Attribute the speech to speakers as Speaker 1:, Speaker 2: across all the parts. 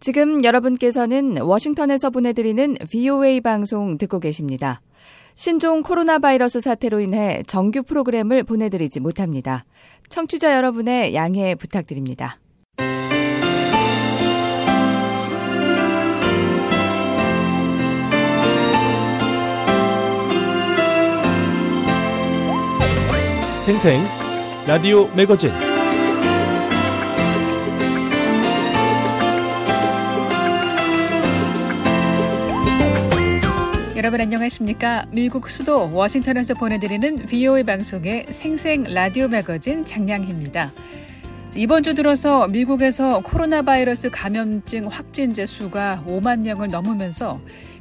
Speaker 1: 지금 여러분께서는 워싱턴에서 보내드리는 VOA 방송 듣고 계십니다. 신종 코로나 바이러스 사태로 인해 정규 프로그램을 보내드리지 못합니다. 청취자 여러분의 양해 부탁드립니다.
Speaker 2: 생생 라디오 매거진
Speaker 3: 여러분 안녕하십니까? 미국 수도 워싱턴에서 보내드리는 VOA 방송의 생생 라디오 매거진 장량희입니다. 이번 주 들어서 미국에서 코로나 바이러스 감염증 확진자 수가 5만 명을 넘으면서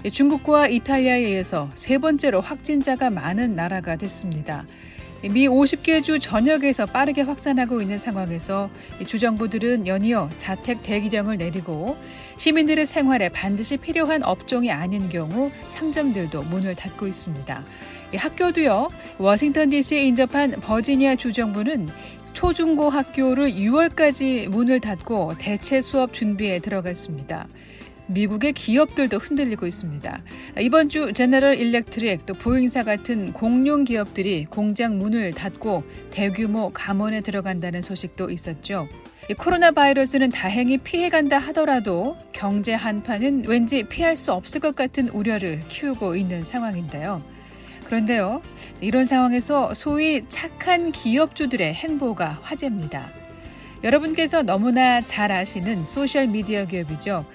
Speaker 3: 중국과 이탈리아에 의해서 세 번째로 확진자가 많은 나라가 됐습니다. 미 50개 주 전역에서 빠르게 확산하고 있는 상황에서 주정부들은 연이어 자택 대기령을 내리고 시민들의 생활에 반드시 필요한 업종이 아닌 경우 상점들도 문을 닫고 있습니다. 학교도요. 워싱턴 DC에 인접한 버지니아 주정부는 초중고 학교를 6월까지 문을 닫고 대체 수업 준비에 들어갔습니다. 미국의 기업들도 흔들리고 있습니다. 이번 주 제너럴 일렉트릭 또 보잉사 같은 공룡 기업들이 공장 문을 닫고 대규모 감원에 들어간다는 소식도 있었죠. 코로나 바이러스는 다행히 피해간다 하더라도 경제 한파는 왠지 피할 수 없을 것 같은 우려를 키우고 있는 상황인데요. 그런데요, 이런 상황에서 소위 착한 기업주들의 행보가 화제입니다. 여러분께서 너무나 잘 아시는 소셜미디어 기업이죠.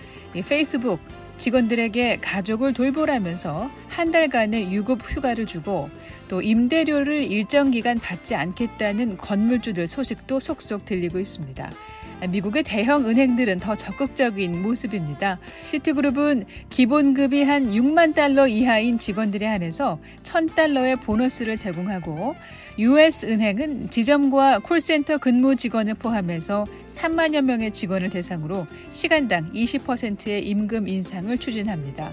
Speaker 3: 페이스북 직원들에게 가족을 돌보라면서 한 달간의 유급 휴가를 주고 또 임대료를 일정 기간 받지 않겠다는 건물주들 소식도 속속 들리고 있습니다. 미국의 대형 은행들은 더 적극적인 모습입니다. 시티그룹은 기본급이 한 6만 달러 이하인 직원들에 한해서 1000달러의 보너스를 제공하고 US은행은 지점과 콜센터 근무 직원을 포함해서 3만여 명의 직원을 대상으로 시간당 20%의 임금 인상을 추진합니다.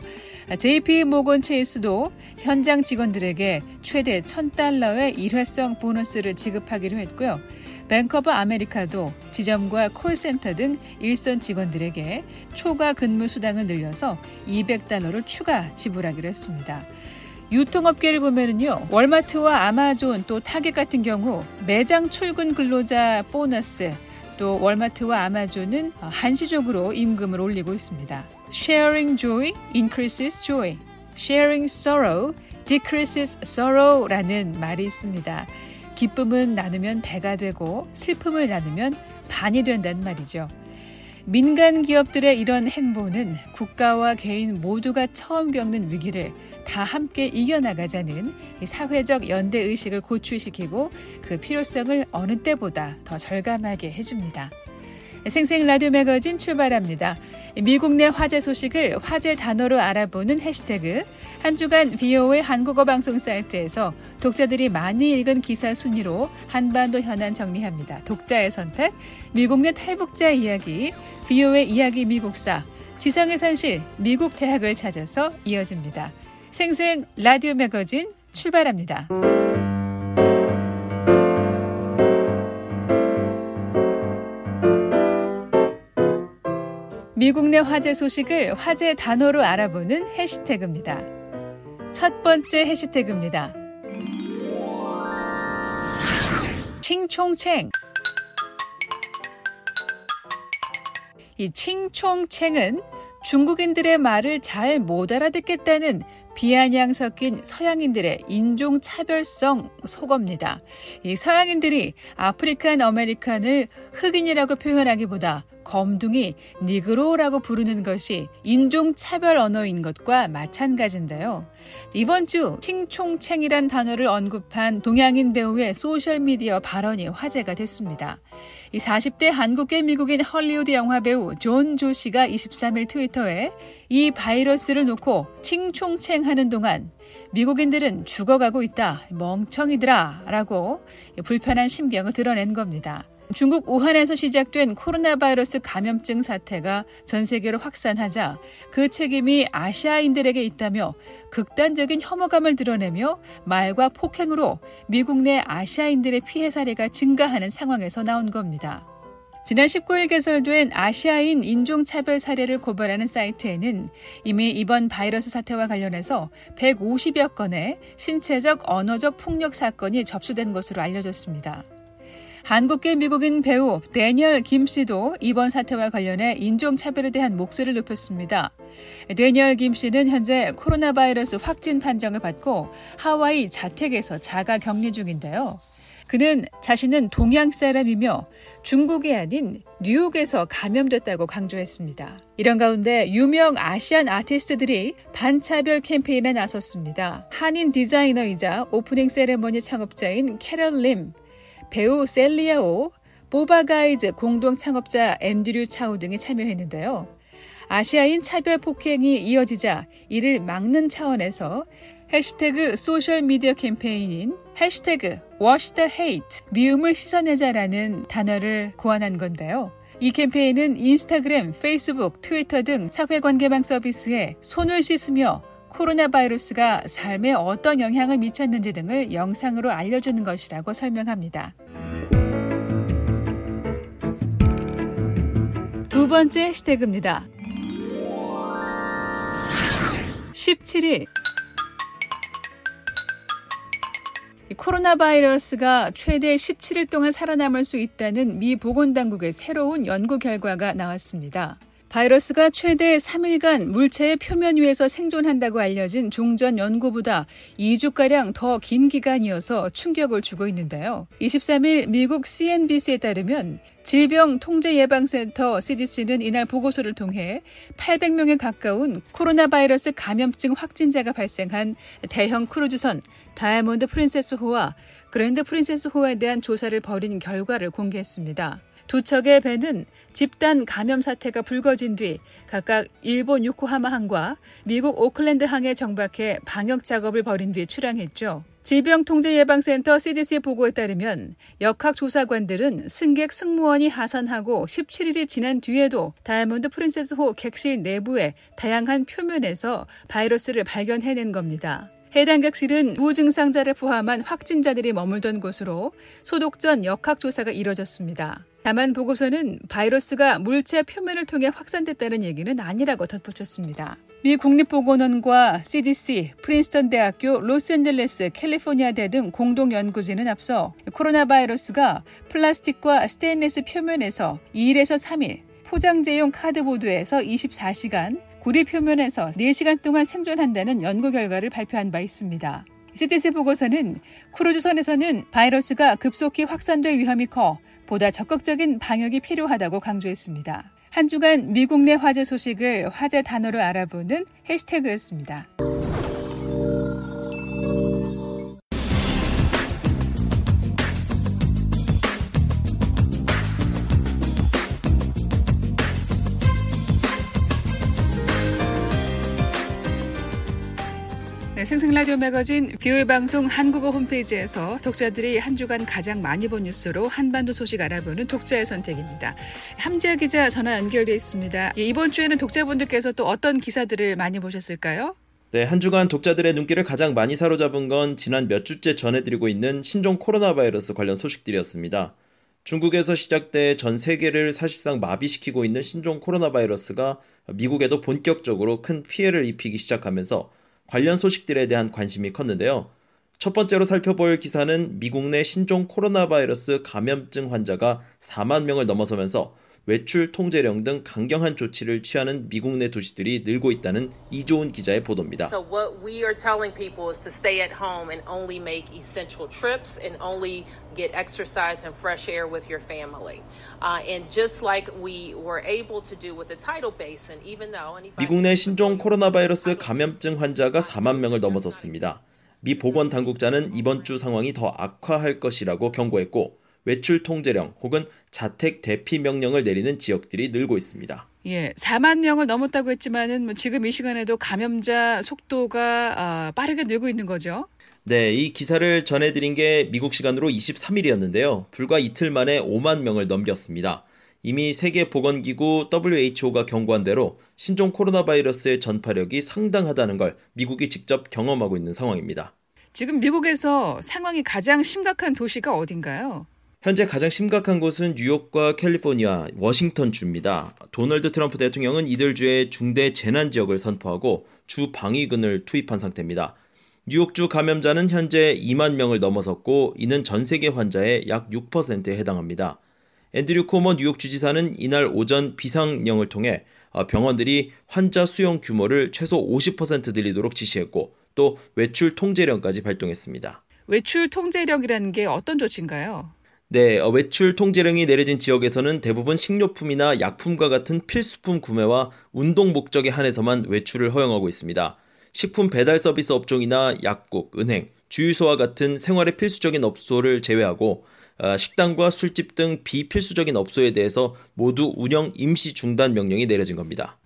Speaker 3: JP 모건 체이스도 현장 직원들에게 최대 1000달러의 일회성 보너스를 지급하기로 했고요. 뱅크 오브 아메리카도 지점과 콜센터 등 일선 직원들에게 초과 근무 수당을 늘려서 200달러를 추가 지불하기로 했습니다. 유통업계를 보면은요, 월마트와 아마존 또 타겟 같은 경우 매장 출근 근로자 보너스 또 월마트와 아마존은 한시적으로 임금을 올리고 있습니다. Sharing joy increases joy. Sharing sorrow decreases sorrow라는 말이 있습니다. 기쁨은 나누면 배가 되고 슬픔을 나누면 반이 된다는 말이죠. 민간 기업들의 이런 행보는 국가와 개인 모두가 처음 겪는 위기를 다 함께 이겨나가자는 사회적 연대 의식을 고취시키고 그 필요성을 어느 때보다 더 절감하게 해줍니다. 생생 라디오 매거진 출발합니다. 미국 내 화제 소식을 화제 단어로 알아보는 해시태그 한 주간 VOA 한국어 방송 사이트에서 독자들이 많이 읽은 기사 순위로 한반도 현안 정리합니다. 독자의 선택, 미국 내 탈북자 이야기, VOA 이야기 미국사, 지상의 산실 미국 대학을 찾아서 이어집니다. 생생 라디오 매거진 출발합니다. 미국 내 화제 소식을 화제 단어로 알아보는 해시태그입니다. 첫 번째 해시태그입니다. 칭총챙. 이 칭총챙은 중국인들의 말을 잘 못 알아듣겠다는 비아냥 섞인 서양인들의 인종 차별성 속어입니다. 이 서양인들이 African American을 흑인이라고 표현하기보다 검둥이 니그로라고 부르는 것이 인종차별 언어인 것과 마찬가지인데요. 이번 주 칭총챙이란 단어를 언급한 동양인 배우의 소셜미디어 발언이 화제가 됐습니다. 이 40대 한국계 미국인 헐리우드 영화 배우 존 조씨가 23일 트위터에 이 바이러스를 놓고 칭총챙 하는 동안 미국인들은 죽어가고 있다. 멍청이들아. 라고 불편한 심경을 드러낸 겁니다. 중국 우한에서 시작된 코로나 바이러스 감염증 사태가 전 세계로 확산하자 그 책임이 아시아인들에게 있다며 극단적인 혐오감을 드러내며 말과 폭행으로 미국 내 아시아인들의 피해 사례가 증가하는 상황에서 나온 겁니다. 지난 19일 개설된 아시아인 인종차별 사례를 고발하는 사이트에는 이미 이번 바이러스 사태와 관련해서 150여 건의 신체적 언어적 폭력 사건이 접수된 것으로 알려졌습니다. 한국계 미국인 배우 데니얼 김 씨도 이번 사태와 관련해 인종차별에 대한 목소리를 높였습니다. 데니얼 김 씨는 현재 코로나 바이러스 확진 판정을 받고 하와이 자택에서 자가 격리 중인데요. 그는 자신은 동양 사람이며 중국이 아닌 뉴욕에서 감염됐다고 강조했습니다. 이런 가운데 유명 아시안 아티스트들이 반차별 캠페인에 나섰습니다. 한인 디자이너이자 오프닝 세레머니 창업자인 캐럴 림, 배우 셀리아 오, 보바가이즈 공동 창업자 앤드류 차우 등이 참여했는데요. 아시아인 차별 폭행이 이어지자 이를 막는 차원에서 해시태그 소셜미디어 캠페인인 해시태그 wash the hate 미움을 씻어내자라는 단어를 고안한 건데요. 이 캠페인은 인스타그램, 페이스북, 트위터 등 사회관계망 서비스에 손을 씻으며 코로나 바이러스가 삶에 어떤 영향을 미쳤는지 등을 영상으로 알려주는 것이라고 설명합니다. 두 번째 해시태그입니다. 17일 코로나 바이러스가 최대 17일 동안 살아남을 수 있다는 미 보건당국의 새로운 연구 결과가 나왔습니다. 바이러스가 최대 3일간 물체의 표면 위에서 생존한다고 알려진 종전 연구보다 2주가량 더 긴 기간이어서 충격을 주고 있는데요. 23일 미국 CNBC에 따르면 질병통제예방센터 CDC는 이날 보고서를 통해 800명에 가까운 코로나 바이러스 감염증 확진자가 발생한 대형 크루즈선 다이아몬드 프린세스 호와 그랜드 프린세스 호에 대한 조사를 벌인 결과를 공개했습니다. 두 척의 배는 집단 감염 사태가 불거진 뒤 각각 일본 요코하마항과 미국 오클랜드항에 정박해 방역 작업을 벌인 뒤 출항했죠. 질병통제예방센터 CDC 보고에 따르면 역학조사관들은 승객 승무원이 하선하고 17일이 지난 뒤에도 다이아몬드 프린세스호 객실 내부에 다양한 표면에서 바이러스를 발견해낸 겁니다. 해당 객실은 무증상자를 포함한 확진자들이 머물던 곳으로 소독 전 역학조사가 이뤄졌습니다. 다만 보고서는 바이러스가 물체 표면을 통해 확산됐다는 얘기는 아니라고 덧붙였습니다. 미 국립보건원과 CDC, 프린스턴 대학교, 로스앤젤레스, 캘리포니아 대 등 공동 연구진은 앞서 코로나 바이러스가 플라스틱과 스테인레스 표면에서 2일에서 3일, 포장재용 cardboard에서 24시간, 구리 표면에서 4시간 동안 생존한다는 연구 결과를 발표한 바 있습니다. CDC 보고서는 크루즈선에서는 바이러스가 급속히 확산될 위험이 커 보다 적극적인 방역이 필요하다고 강조했습니다. 한 주간 미국 내 화재 소식을 화재 단어로 알아보는 해시태그였습니다. 생생 라디오 매거진 비오의 방송 한국어 홈페이지에서 독자들이 한 주간 가장 많이 본 뉴스로 한반도 소식 알아보는 독자의 선택입니다. 함지아 기자 전화 연결돼 있습니다. 예, 이번 주에는 독자분들께서 또 어떤 기사들을 많이 보셨을까요?
Speaker 4: 네, 한 주간 독자들의 눈길을 가장 많이 사로잡은 건 지난 몇 주째 전해드리고 있는 신종 코로나 바이러스 관련 소식들이었습니다. 중국에서 시작돼 전 세계를 사실상 마비시키고 있는 신종 코로나 바이러스가 미국에도 본격적으로 큰 피해를 입히기 시작하면서 관련 소식들에 대한 관심이 컸는데요. 첫 번째로 살펴볼 기사는 미국 내 신종 코로나 바이러스 감염증 환자가 4만 명을 넘어서면서 외출 통제령 등 강경한 조치를 취하는 미국 내 도시들이 늘고 있다는 이조은 기자의 보도입니다.
Speaker 5: So what we are telling people is to stay at home and only make essential trips and only get exercise and fresh air with your family. Uh, and just like we were able to do with the tidal basin, even though
Speaker 4: 미국 내 신종 코로나 바이러스 감염증 환자가 4만 명을 넘어섰습니다. 미 보건 당국자는 이번 주 상황이 더 악화할 것이라고 경고했고 외출 통제령 혹은 자택 대피 명령을 내리는 지역들이 늘고 있습니다.
Speaker 3: 예, 4만 명을 넘었다고 했지만은 뭐 지금 이 시간에도 감염자 속도가 아, 빠르게 늘고 있는 거죠.
Speaker 4: 네, 이 기사를 전해드린 게 미국 시간으로 23일이었는데요. 불과 이틀 만에 5만 명을 넘겼습니다. 이미 세계보건기구 WHO가 경고한 대로 신종 코로나 바이러스의 전파력이 상당하다는 걸 미국이 직접 경험하고 있는 상황입니다.
Speaker 3: 지금 미국에서 상황이 가장 심각한 도시가 어딘가요?
Speaker 4: 현재 가장 심각한 곳은 뉴욕과 캘리포니아, 워싱턴 주입니다. 도널드 트럼프 대통령은 이들 주에 중대 재난 지역을 선포하고 주 방위군을 투입한 상태입니다. 뉴욕주 감염자는 현재 2만 명을 넘어섰고 이는 전 세계 환자의 약 6%에 해당합니다. 앤드류 코머 뉴욕 주지사는 이날 오전 비상령을 통해 어, 병원들이 환자 수용 규모를 최소 50% 늘리도록 지시했고 또 외출 통제령까지 발동했습니다.
Speaker 3: 외출 통제령이라는 게 어떤 조치인가요?
Speaker 4: 네, 어, 외출 통제령이 내려진 지역에서는 대부분 식료품이나 약품과 같은 필수품 구매와 운동 목적에 한해서만 외출을 허용하고 있습니다. 식품 배달 서비스 업종이나 약국, 은행, 주유소와 같은 생활의 필수적인 업소를 제외하고 어, 식당과 술집 등 비필수적인 업소에 대해서 모두 운영 임시 중단 명령이 내려진 겁니다.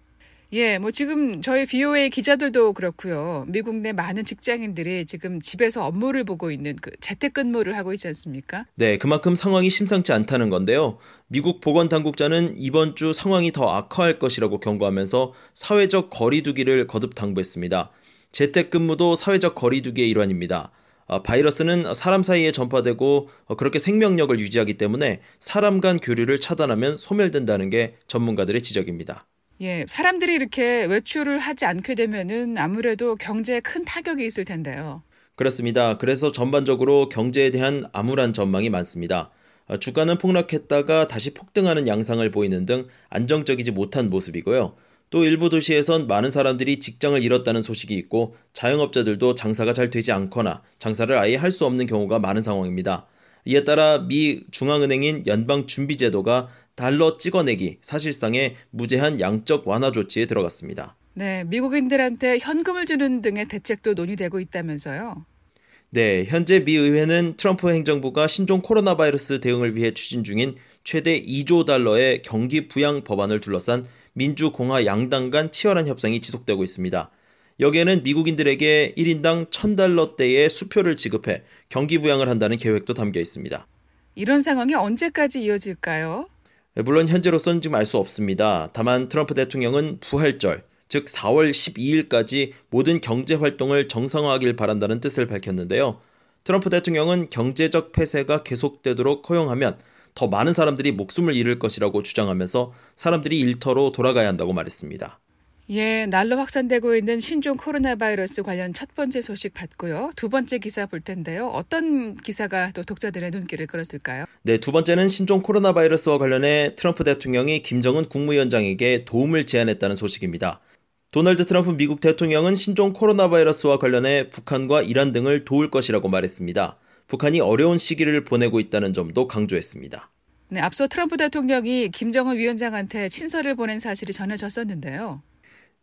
Speaker 3: 예, 뭐 지금 저희 VOA 기자들도 그렇고요. 미국 내 많은 직장인들이 지금 집에서 업무를 보고 있는 그 재택근무를 하고 있지 않습니까?
Speaker 4: 네, 그만큼 상황이 심상치 않다는 건데요. 미국 보건 당국자는 이번 주 상황이 더 악화할 것이라고 경고하면서 사회적 거리두기를 거듭 당부했습니다. 재택근무도 사회적 거리두기의 일환입니다. 아, 바이러스는 사람 사이에 전파되고 어, 그렇게 생명력을 유지하기 때문에 사람 간 교류를 차단하면 소멸된다는 게 전문가들의 지적입니다.
Speaker 3: 예, 사람들이 이렇게 외출을 하지 않게 되면은 아무래도 경제에 큰 타격이 있을 텐데요.
Speaker 4: 그렇습니다. 그래서 전반적으로 경제에 대한 암울한 전망이 많습니다. 어, 주가는 폭락했다가 다시 폭등하는 양상을 보이는 등 안정적이지 못한 모습이고요. 또 일부 도시에선 많은 사람들이 직장을 잃었다는 소식이 있고 자영업자들도 장사가 잘 되지 않거나 장사를 아예 할 수 없는 경우가 많은 상황입니다. 이에 따라 미 중앙은행인 연방준비제도가 달러 찍어내기 사실상의 무제한 양적 완화 조치에 들어갔습니다.
Speaker 3: 네, 미국인들한테 현금을 주는 등의 대책도 논의되고 있다면서요.
Speaker 4: 네, 현재 미 의회는 트럼프 행정부가 신종 코로나 바이러스 대응을 위해 추진 중인 최대 2조 달러의 경기 부양 법안을 둘러싼 민주공화 양당 간 치열한 협상이 지속되고 있습니다. 여기에는 미국인들에게 1인당 1000달러대의 수표를 지급해 경기 부양을 한다는 계획도 담겨 있습니다.
Speaker 3: 이런 상황이 언제까지 이어질까요?
Speaker 4: 네, 물론 현재로서는 지금 알 수 없습니다. 다만 트럼프 대통령은 부활절, 즉 4월 12일까지 모든 경제 활동을 정상화하길 바란다는 뜻을 밝혔는데요. 트럼프 대통령은 경제적 폐쇄가 계속되도록 허용하면 더 많은 사람들이 목숨을 잃을 것이라고 주장하면서 사람들이 일터로 돌아가야 한다고 말했습니다.
Speaker 3: 예, 날로 확산되고 있는 신종 코로나 바이러스 관련 첫 번째 소식 받고요. 두 번째 기사 볼 텐데요. 어떤 기사가 또 독자들의 눈길을 끌었을까요?
Speaker 4: 네, 두 번째는 신종 코로나 바이러스와 관련해 트럼프 대통령이 김정은 국무위원장에게 도움을 제안했다는 소식입니다. 도널드 트럼프 미국 대통령은 신종 코로나 바이러스와 관련해 북한과 이란 등을 도울 것이라고 말했습니다. 북한이 어려운 시기를 보내고 있다는 점도 강조했습니다.
Speaker 3: 네, 앞서 트럼프 대통령이 김정은 위원장한테 친서를 보낸 사실이 전해졌었는데요.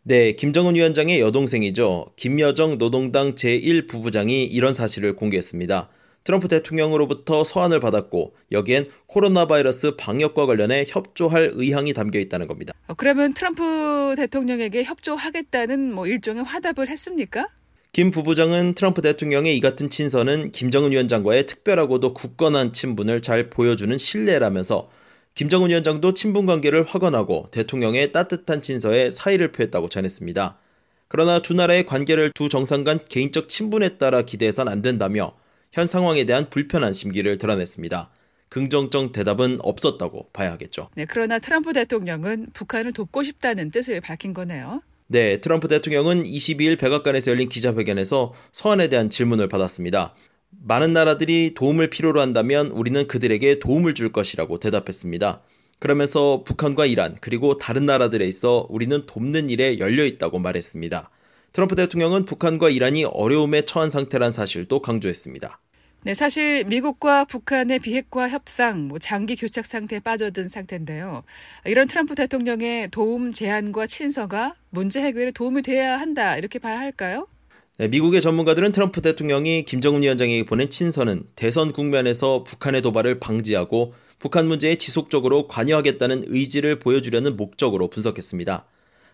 Speaker 4: 네, 김정은 위원장의 여동생이죠. 김여정 노동당 제1부부장이 이런 사실을 공개했습니다. 트럼프 대통령으로부터 서한을 받았고 여기엔 코로나 바이러스 방역과 관련해 협조할 의향이 담겨 있다는 겁니다.
Speaker 3: 어, 그러면 트럼프 대통령에게 협조하겠다는 뭐 일종의 화답을 했습니까?
Speaker 4: 김 부부장은 트럼프 대통령의 이 같은 친서는 김정은 위원장과의 특별하고도 굳건한 친분을 잘 보여주는 신뢰라면서 김정은 위원장도 친분 관계를 확언하고 대통령의 따뜻한 친서에 사의를 표했다고 전했습니다. 그러나 두 나라의 관계를 두 정상 간 개인적 친분에 따라 기대해선 안 된다며 현 상황에 대한 불편한 심기를 드러냈습니다. 긍정적 대답은 없었다고 봐야 하겠죠.
Speaker 3: 네, 그러나 트럼프 대통령은 북한을 돕고 싶다는 뜻을 밝힌 거네요.
Speaker 4: 네, 트럼프 대통령은 22일 백악관에서 열린 기자회견에서 서한에 대한 질문을 받았습니다. 많은 나라들이 도움을 필요로 한다면 우리는 그들에게 도움을 줄 것이라고 대답했습니다. 그러면서 북한과 이란 그리고 다른 나라들에 있어 우리는 돕는 일에 열려 있다고 말했습니다. 트럼프 대통령은 북한과 이란이 어려움에 처한 상태란 사실도 강조했습니다.
Speaker 3: 네, 사실 미국과 북한의 비핵화 협상, 뭐 장기 교착 상태에 빠져든 상태인데요. 이런 트럼프 대통령의 도움 제안과 친서가 문제 해결에 도움이 돼야 한다 이렇게 봐야 할까요?
Speaker 4: 네, 미국의 전문가들은 트럼프 대통령이 김정은 위원장에게 보낸 친서는 대선 국면에서 북한의 도발을 방지하고 북한 문제에 지속적으로 관여하겠다는 의지를 보여주려는 목적으로 분석했습니다.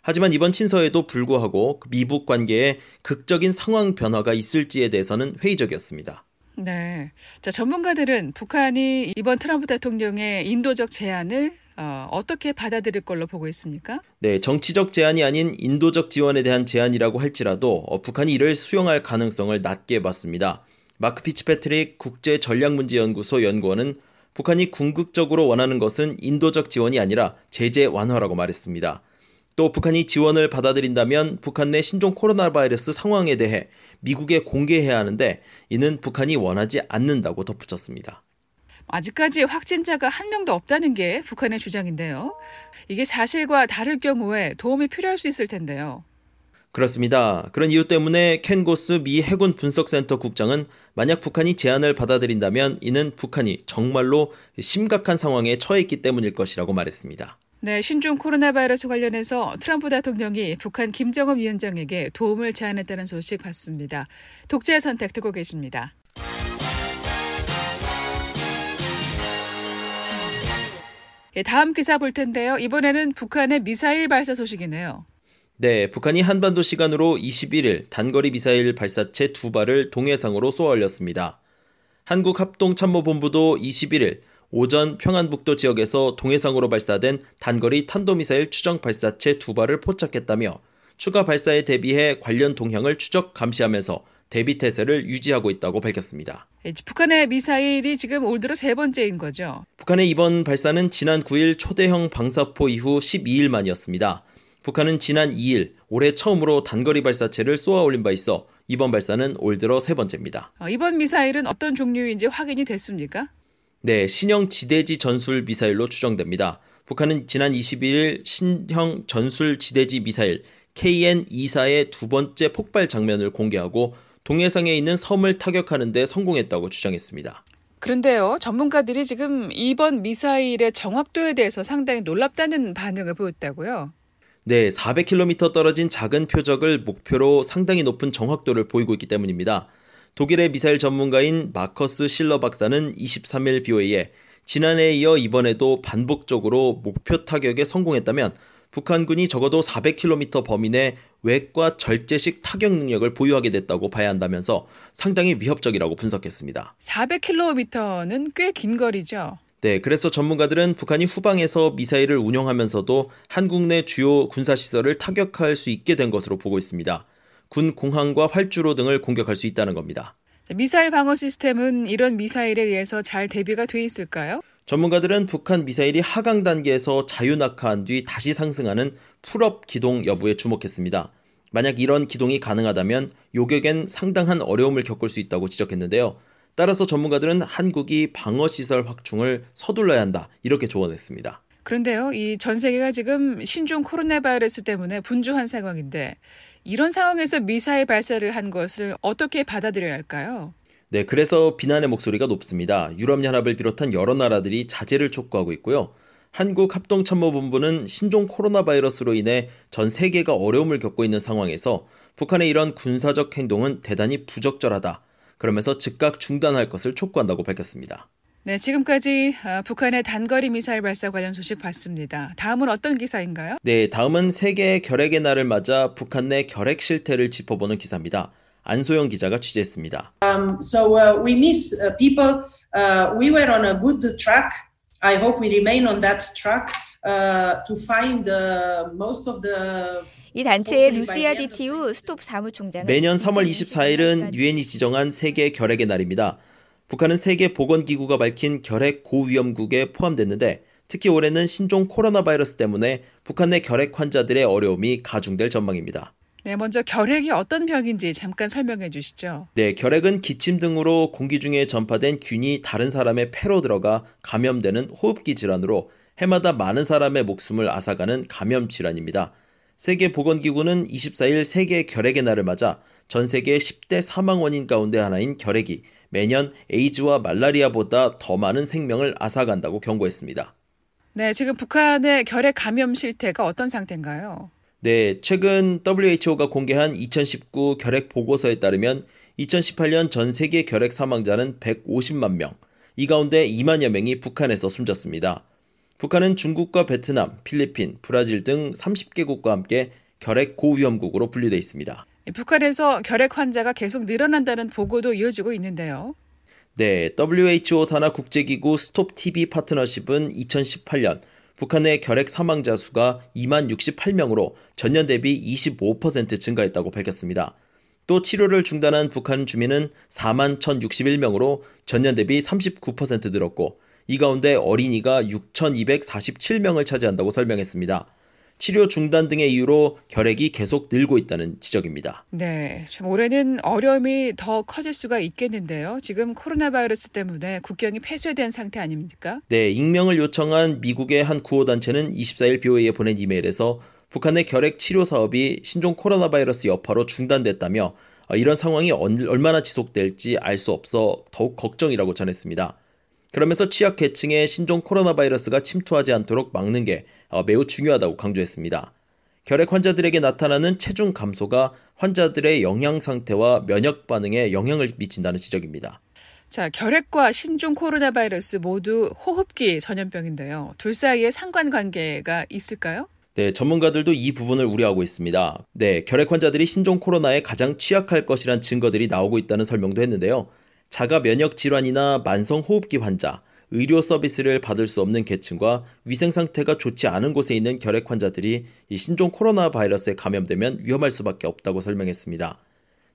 Speaker 4: 하지만 이번 친서에도 불구하고 미북 관계에 극적인 상황 변화가 있을지에 대해서는 회의적이었습니다.
Speaker 3: 네. 자, 전문가들은 북한이 이번 트럼프 대통령의 인도적 제안을 어, 어떻게 받아들일 걸로 보고 있습니까?
Speaker 4: 네, 정치적 제안이 아닌 인도적 지원에 대한 제안이라고 할지라도 어, 북한이 이를 수용할 가능성을 낮게 봤습니다. 마크 피츠패트릭 국제전략문제연구소 연구원은 북한이 궁극적으로 원하는 것은 인도적 지원이 아니라 제재 완화라고 말했습니다. 또 북한이 지원을 받아들인다면 북한 내 신종 코로나 바이러스 상황에 대해 미국에 공개해야 하는데 이는 북한이 원하지 않는다고 덧붙였습니다.
Speaker 3: 아직까지 확진자가 한 명도 없다는 게 북한의 주장인데요. 이게 사실과 다를 경우에 도움이 필요할 수 있을 텐데요.
Speaker 4: 그렇습니다. 그런 이유 때문에 켄 고스 미 해군 분석센터 국장은 만약 북한이 제안을 받아들인다면 이는 북한이 정말로 심각한 상황에 처해 있기 때문일 것이라고 말했습니다.
Speaker 3: 네, 신종 코로나 바이러스 관련해서 트럼프 대통령이 북한 김정은 위원장에게 도움을 제안했다는 소식 봤습니다. 독재의 선택 듣고 계십니다. 예, 다음 기사 볼 텐데요. 이번에는 북한의 미사일 발사 소식이네요.
Speaker 4: 네, 북한이 한반도 시간으로 21일 단거리 미사일 발사체 두 발을 동해상으로 쏘아 올렸습니다. 한국합동참모본부도 21일 오전 평안북도 지역에서 동해상으로 발사된 단거리 탄도미사일 추정 발사체 두 발을 포착했다며 추가 발사에 대비해 관련 동향을 추적 감시하면서 대비 태세를 유지하고 있다고 밝혔습니다.
Speaker 3: 예, 북한의 미사일이 지금 올 들어 세 번째인 거죠.
Speaker 4: 북한의 이번 발사는 지난 9일 초대형 방사포 이후 12일 만이었습니다. 북한은 지난 2일 올해 처음으로 단거리 발사체를 쏘아 올린 바 있어 이번 발사는 올 들어 세 번째입니다.
Speaker 3: 어, 이번 미사일은 어떤 종류인지 확인이 됐습니까?
Speaker 4: 네, 신형 지대지 전술 미사일로 추정됩니다. 북한은 지난 21일 신형 전술 지대지 미사일 KN-24의 두 번째 폭발 장면을 공개하고 동해상에 있는 섬을 타격하는 데 성공했다고 주장했습니다.
Speaker 3: 그런데요, 전문가들이 지금 이번 미사일의 정확도에 대해서 상당히 놀랍다는 반응을 보였다고요.
Speaker 4: 네, 400km 떨어진 작은 표적을 목표로 상당히 높은 정확도를 보이고 있기 때문입니다. 독일의 미사일 전문가인 마커스 실러 박사는 23일 BOA에 지난해에 이어 이번에도 반복적으로 목표 타격에 성공했다면 북한군이 적어도 400km 범위 내 외과 절제식 타격 능력을 보유하게 됐다고 봐야 한다면서 상당히 위협적이라고 분석했습니다.
Speaker 3: 400km는 꽤 긴 거리죠.
Speaker 4: 네, 그래서 전문가들은 북한이 후방에서 미사일을 운영하면서도 한국 내 주요 군사시설을 타격할 수 있게 된 것으로 보고 있습니다. 군 공항과 활주로 등을 공격할 수 있다는 겁니다.
Speaker 3: 미사일 방어 시스템은 이런 미사일에 의해서 잘 대비가 돼 있을까요?
Speaker 4: 전문가들은 북한 미사일이 하강 단계에서 자유낙하한 뒤 다시 상승하는 pull-up 기동 여부에 주목했습니다. 만약 이런 기동이 가능하다면 요격엔 상당한 어려움을 겪을 수 있다고 지적했는데요. 따라서 전문가들은 한국이 방어 시설 확충을 서둘러야 한다 이렇게 조언했습니다.
Speaker 3: 그런데요, 이 전 세계가 지금 신종 코로나 바이러스 때문에 분주한 상황인데 이런 상황에서 미사일 발사를 한 것을 어떻게 받아들여야 할까요?
Speaker 4: 네, 그래서 비난의 목소리가 높습니다. 유럽연합을 비롯한 여러 나라들이 자제를 촉구하고 있고요. 한국합동참모본부는 신종 코로나 바이러스로 인해 전 세계가 어려움을 겪고 있는 상황에서 북한의 이런 군사적 행동은 대단히 부적절하다. 그러면서 즉각 중단할 것을 촉구한다고 밝혔습니다.
Speaker 3: 네, 지금까지 아, 북한의 단거리 미사일 발사 관련 소식 봤습니다. 다음은 어떤 기사인가요?
Speaker 4: 네, 다음은 세계 결핵의 날을 맞아 북한 내 결핵 실태를 짚어보는 기사입니다. 안소영 기자가 취재했습니다.
Speaker 6: Um, so uh, we miss uh, people. Uh, we were on a good track. I hope we remain on that track uh, to find uh, most of the
Speaker 7: 이 단체의 루시아 디티우 스톱 사무총장은
Speaker 4: 매년 3월 24일은 유엔이 지정한 세계 결핵의 날입니다. 북한은 세계 보건기구가 밝힌 결핵 고위험국에 포함됐는데 특히 올해는 신종 코로나 바이러스 때문에 북한 내 결핵 환자들의 어려움이 가중될 전망입니다.
Speaker 3: 네, 먼저 결핵이 어떤 병인지 잠깐 설명해 주시죠.
Speaker 4: 네, 결핵은 기침 등으로 공기 중에 전파된 균이 다른 사람의 폐로 들어가 감염되는 호흡기 질환으로 해마다 많은 사람의 목숨을 앗아가는 감염 질환입니다. 세계보건기구는 24일 세계 결핵의 날을 맞아 전 세계 10대 사망 원인 가운데 하나인 결핵이 매년 에이즈와 말라리아보다 더 많은 생명을 앗아간다고 경고했습니다.
Speaker 3: 네, 지금 북한의 결핵 감염 실태가 어떤 상태인가요?
Speaker 4: 네, 최근 WHO가 공개한 2019 결핵 보고서에 따르면 2018년 전 세계 결핵 사망자는 150만 명, 이 가운데 2만여 명이 북한에서 숨졌습니다. 북한은 중국과 베트남, 필리핀, 브라질 등 30개국과 함께 결핵 고위험국으로 분류돼 있습니다.
Speaker 3: 북한에서 결핵 환자가 계속 늘어난다는 보고도 이어지고 있는데요.
Speaker 4: 네, WHO 산하 국제기구 스톱 TB 파트너십은 2018년 북한의 결핵 사망자 수가 2만 68명으로 전년 대비 25% 증가했다고 밝혔습니다. 또 치료를 중단한 북한 주민은 4만 1,061명으로 전년 대비 39% 늘었고 이 가운데 어린이가 6,247명을 차지한다고 설명했습니다. 치료 중단 등의 이유로 결핵이 계속 늘고 있다는 지적입니다.
Speaker 3: 네, 참 올해는 어려움이 더 커질 수가 있겠는데요. 지금 코로나 바이러스 때문에 국경이 폐쇄된 상태 아닙니까?
Speaker 4: 네, 익명을 요청한 미국의 한 구호 단체는 24일 BOA에 보낸 이메일에서 북한의 결핵 치료 사업이 신종 코로나 바이러스 여파로 중단됐다며 이런 상황이 얼마나 지속될지 알 수 없어 더욱 걱정이라고 전했습니다. 그러면서 취약 계층에 신종 코로나 바이러스가 침투하지 않도록 막는 게 어, 매우 중요하다고 강조했습니다. 결핵 환자들에게 나타나는 체중 감소가 환자들의 영양 상태와 면역 반응에 영향을 미친다는 지적입니다.
Speaker 3: 자, 결핵과 신종 코로나 바이러스 모두 호흡기 전염병인데요. 둘 사이에 상관관계가 있을까요?
Speaker 4: 네, 전문가들도 이 부분을 우려하고 있습니다. 네, 결핵 환자들이 신종 코로나에 가장 취약할 것이란 증거들이 나오고 있다는 설명도 했는데요. 자가 면역 질환이나 만성 호흡기 환자, 의료 서비스를 받을 수 없는 계층과 위생 상태가 좋지 않은 곳에 있는 결핵 환자들이 이 신종 코로나 바이러스에 감염되면 위험할 수밖에 없다고 설명했습니다.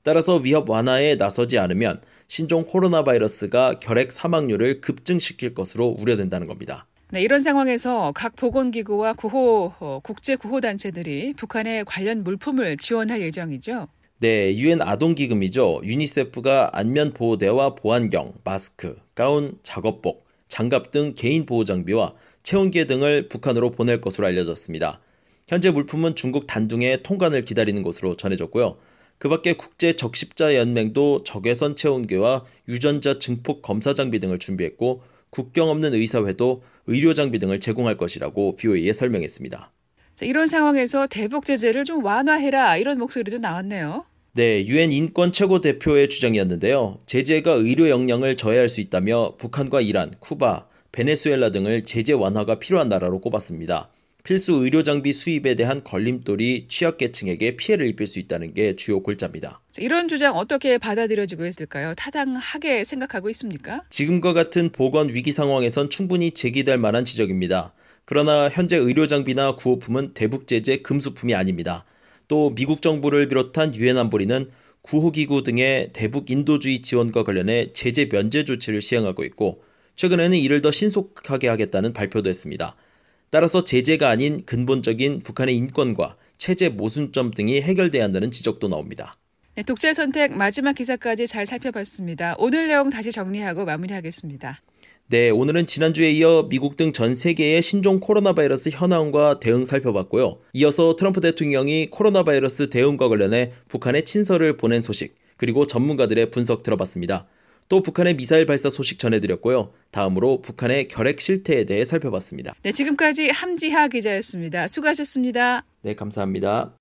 Speaker 4: 따라서 위협 완화에 나서지 않으면 신종 코로나 바이러스가 결핵 사망률을 급증시킬 것으로 우려된다는 겁니다.
Speaker 3: 네, 이런 상황에서 각 보건기구와 구호 어, 국제 구호 단체들이 북한의 관련 물품을 지원할 예정이죠.
Speaker 4: 네, 유엔 아동기금이죠. 유니세프가 안면 보호대와 보안경, 마스크, 가운, 작업복, 장갑 등 개인 보호 장비와 체온계 등을 북한으로 보낼 것으로 알려졌습니다. 현재 물품은 중국 단둥에 통관을 기다리는 것으로 전해졌고요. 그 밖에 국제 적십자 연맹도 적외선 체온계와 유전자 증폭 검사 장비 등을 준비했고 국경 없는 의사회도 의료 장비 등을 제공할 것이라고 BOA에 설명했습니다.
Speaker 3: 자, 이런 상황에서 대북 제재를 좀 완화해라 이런 목소리도 나왔네요.
Speaker 4: 네, 유엔 인권 최고 대표의 주장이었는데요. 제재가 의료 역량을 저해할 수 있다며 북한과 이란, 쿠바, 베네수엘라 등을 제재 완화가 필요한 나라로 꼽았습니다. 필수 의료 장비 수입에 대한 걸림돌이 취약계층에게 피해를 입힐 수 있다는 게 주요 골자입니다.
Speaker 3: 이런 주장 어떻게 받아들여지고 있을까요? 타당하게 생각하고 있습니까?
Speaker 4: 지금과 같은 보건 위기 상황에선 충분히 제기될 만한 지적입니다. 그러나 현재 의료 장비나 구호품은 대북 제재 금수품이 아닙니다. 또 미국 정부를 비롯한 유엔 안보리는 구호기구 등의 대북 인도주의 지원과 관련해 제재 면제 조치를 시행하고 있고 최근에는 이를 더 신속하게 하겠다는 발표도 했습니다. 따라서 제재가 아닌 근본적인 북한의 인권과 체제 모순점 등이 해결돼야 한다는 지적도 나옵니다.
Speaker 3: 네, 독재 선택 마지막 기사까지 잘 살펴봤습니다. 오늘 내용 다시 정리하고 마무리하겠습니다.
Speaker 4: 네, 오늘은 지난주에 이어 미국 등 전 세계의 신종 코로나 바이러스 현황과 대응 살펴봤고요. 이어서 트럼프 대통령이 코로나 바이러스 대응과 관련해 북한에 친서를 보낸 소식, 그리고 전문가들의 분석 들어봤습니다. 또 북한의 미사일 발사 소식 전해드렸고요. 다음으로 북한의 결핵 실태에 대해 살펴봤습니다.
Speaker 3: 네, 지금까지 함지하 기자였습니다. 수고하셨습니다.
Speaker 4: 네, 감사합니다.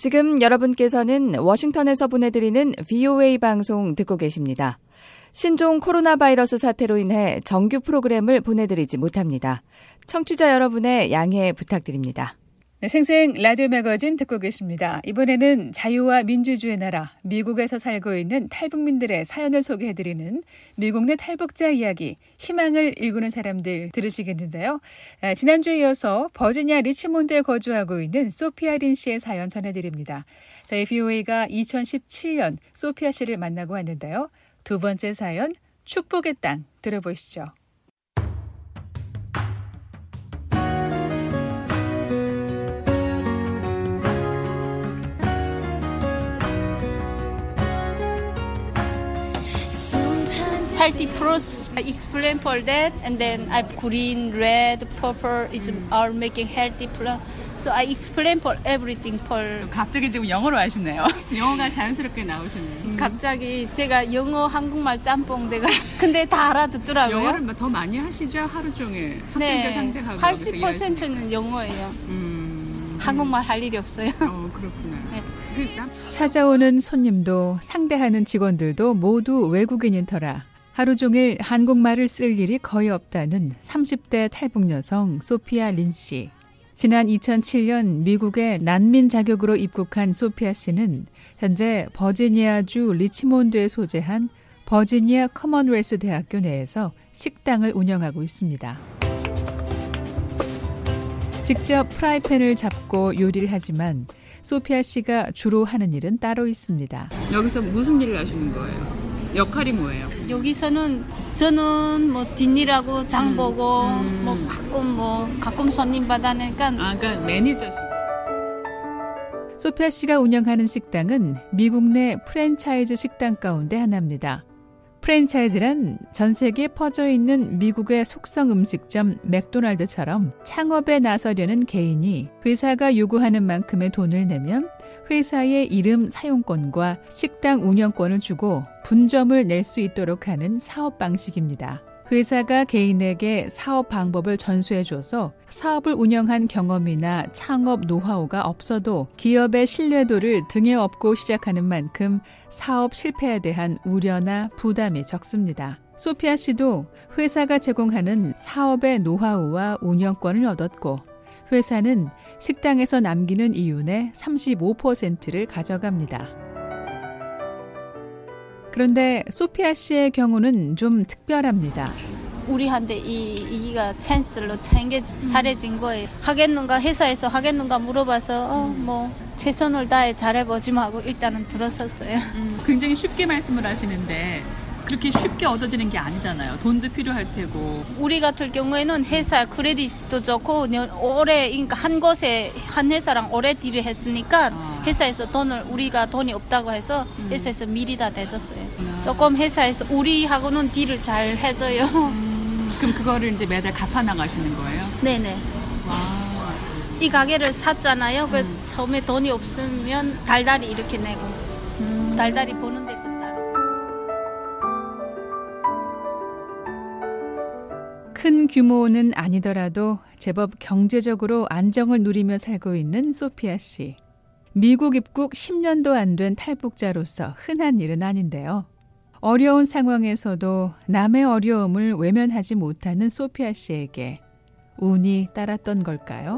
Speaker 1: 지금 여러분께서는 워싱턴에서 보내드리는 VOA 방송 듣고 계십니다. 신종 코로나 바이러스 사태로 인해 정규 프로그램을 보내드리지 못합니다. 청취자 여러분의 양해 부탁드립니다.
Speaker 3: 네, 생생 라디오 매거진 듣고 계십니다. 이번에는 자유와 민주주의 나라 미국에서 살고 있는 탈북민들의 사연을 소개해드리는 미국 내 탈북자 이야기 희망을 일구는 사람들 들으시겠는데요. 아, 지난주에 이어서 버지니아 리치몬드에 거주하고 있는 소피아 린 씨의 사연 전해드립니다. 저희 VOA가 2017년 소피아 씨를 만나고 왔는데요. 두 번째 사연 축복의 땅 들어보시죠.
Speaker 8: Healthy plus I explain for that and then I green, red, purple is are making healthy plus. So I explain for everything for.
Speaker 3: 갑자기 지금 영어로 하시네요. 영어가 자연스럽게 나오시네요.
Speaker 8: 음. 갑자기 제가 영어, 한국말 짬뽕 내가 근데 다 알아듣더라고요.
Speaker 3: 영어를 더 많이 하시죠 하루 종일 학생들
Speaker 8: 네,
Speaker 3: 상대하고.
Speaker 8: 80%는 영어예요.
Speaker 3: 음,
Speaker 8: 한국말 할 일이 없어요.
Speaker 3: 어 그렇구나.
Speaker 8: 네.
Speaker 3: 찾아오는 손님도 상대하는 직원들도 모두 외국인인 터라 하루 종일 한국말을 쓸 일이 거의 없다는 30대 탈북 여성 소피아 린 씨. 지난 2007년 미국의 난민 자격으로 입국한 소피아 씨는 현재 버지니아주 리치몬드에 소재한 버지니아 커먼웰스 대학교 내에서 식당을 운영하고 있습니다. 직접 프라이팬을 잡고 요리를 하지만 소피아 씨가 주로 하는 일은 따로 있습니다.
Speaker 9: 여기서 무슨 일을 하시는 거예요? 역할이 뭐예요?
Speaker 8: 여기서는 저는 뭐 뒷일하고 장 보고 음. 뭐 가끔 뭐 가끔 손님 받아내니까
Speaker 9: 아 그러니까 매니저시고
Speaker 3: 소피아 씨가 운영하는 식당은 미국 내 프랜차이즈 식당 가운데 하나입니다. 프랜차이즈란 전 세계에 퍼져 있는 미국의 속성 음식점 맥도날드처럼 창업에 나서려는 개인이 회사가 요구하는 만큼의 돈을 내면 회사의 이름 사용권과 식당 운영권을 주고 분점을 낼 수 있도록 하는 사업 방식입니다. 회사가 개인에게 사업 방법을 전수해 줘서 사업을 운영한 경험이나 창업 노하우가 없어도 기업의 신뢰도를 등에 업고 시작하는 만큼 사업 실패에 대한 우려나 부담이 적습니다. 소피아 씨도 회사가 제공하는 사업의 노하우와 운영권을 얻었고 회사는 식당에서 남기는 이윤의 35%를 가져갑니다. 그런데 소피아 씨의 경우는 좀 특별합니다.
Speaker 8: 우리한테 이 이기가 찬스로 챙겨 잘해진 거예요. 하겠는가 회사에서 하겠는가 물어봐서 어, 뭐 최선을 다해 잘해보지 하고 일단은 들어섰어요.
Speaker 9: 음, 굉장히 쉽게 말씀을 하시는데 그렇게 쉽게 얻어지는 게 아니잖아요. 돈도 필요할 테고.
Speaker 8: 우리 같은 경우에는 회사 크레딧도 좋고 오래 그러니까 한 곳에 한 회사랑 오래 딜을 했으니까 아. 회사에서 돈을 우리가 돈이 없다고 해서 음. 회사에서 미리 다 내줬어요. 아. 조금 회사에서 우리하고는 딜을 잘 해줘요. 음,
Speaker 9: 그럼 그거를 이제 매달 갚아 나가시는 거예요?
Speaker 8: 네네. 와. 이 가게를 샀잖아요. 그 음. 처음에 돈이 없으면 달달이 이렇게 내고 음. 달달이 보는 데서
Speaker 3: 큰 규모는 아니더라도 제법 경제적으로 안정을 누리며 살고 있는 소피아 씨. 미국 입국 10년도 안 된 탈북자로서 흔한 일은 아닌데요. 어려운 상황에서도 남의 어려움을 외면하지 못하는 소피아 씨에게 운이 따랐던 걸까요?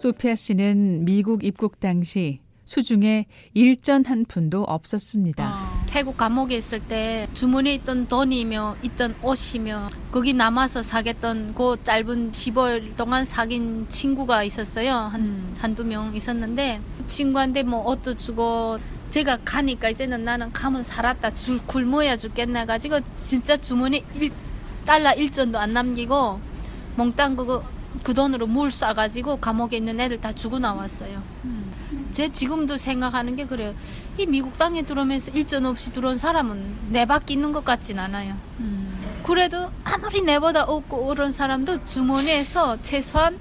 Speaker 3: 소피아 씨는 미국 입국 당시 수중에 일전 한 푼도 없었습니다. 아.
Speaker 8: 태국 감옥에 있을 때 주머니에 있던 돈이며 있던 옷이며 거기 남아서 사겠던 그 짧은 15일 동안 사귄 친구가 있었어요. 한, 음. 한두 명 있었는데 친구한테 뭐 옷도 주고 제가 가니까 이제는 나는 가면 살았다 줄 굶어야 죽겠나 가지고 진짜 주머니 1 달러 1전도 안 남기고 몽땅 그거 그 돈으로 물 싸가지고 감옥에 있는 애들 다 주고 나왔어요. 음. 제 지금도 생각하는 게 그래요. 이 미국 땅에 들어오면서 일전 없이 들어온 사람은 내 밖에 있는 것 같진 않아요. 음. 그래도 아무리 내보다 없고 오른 사람도 주머니에서 최소한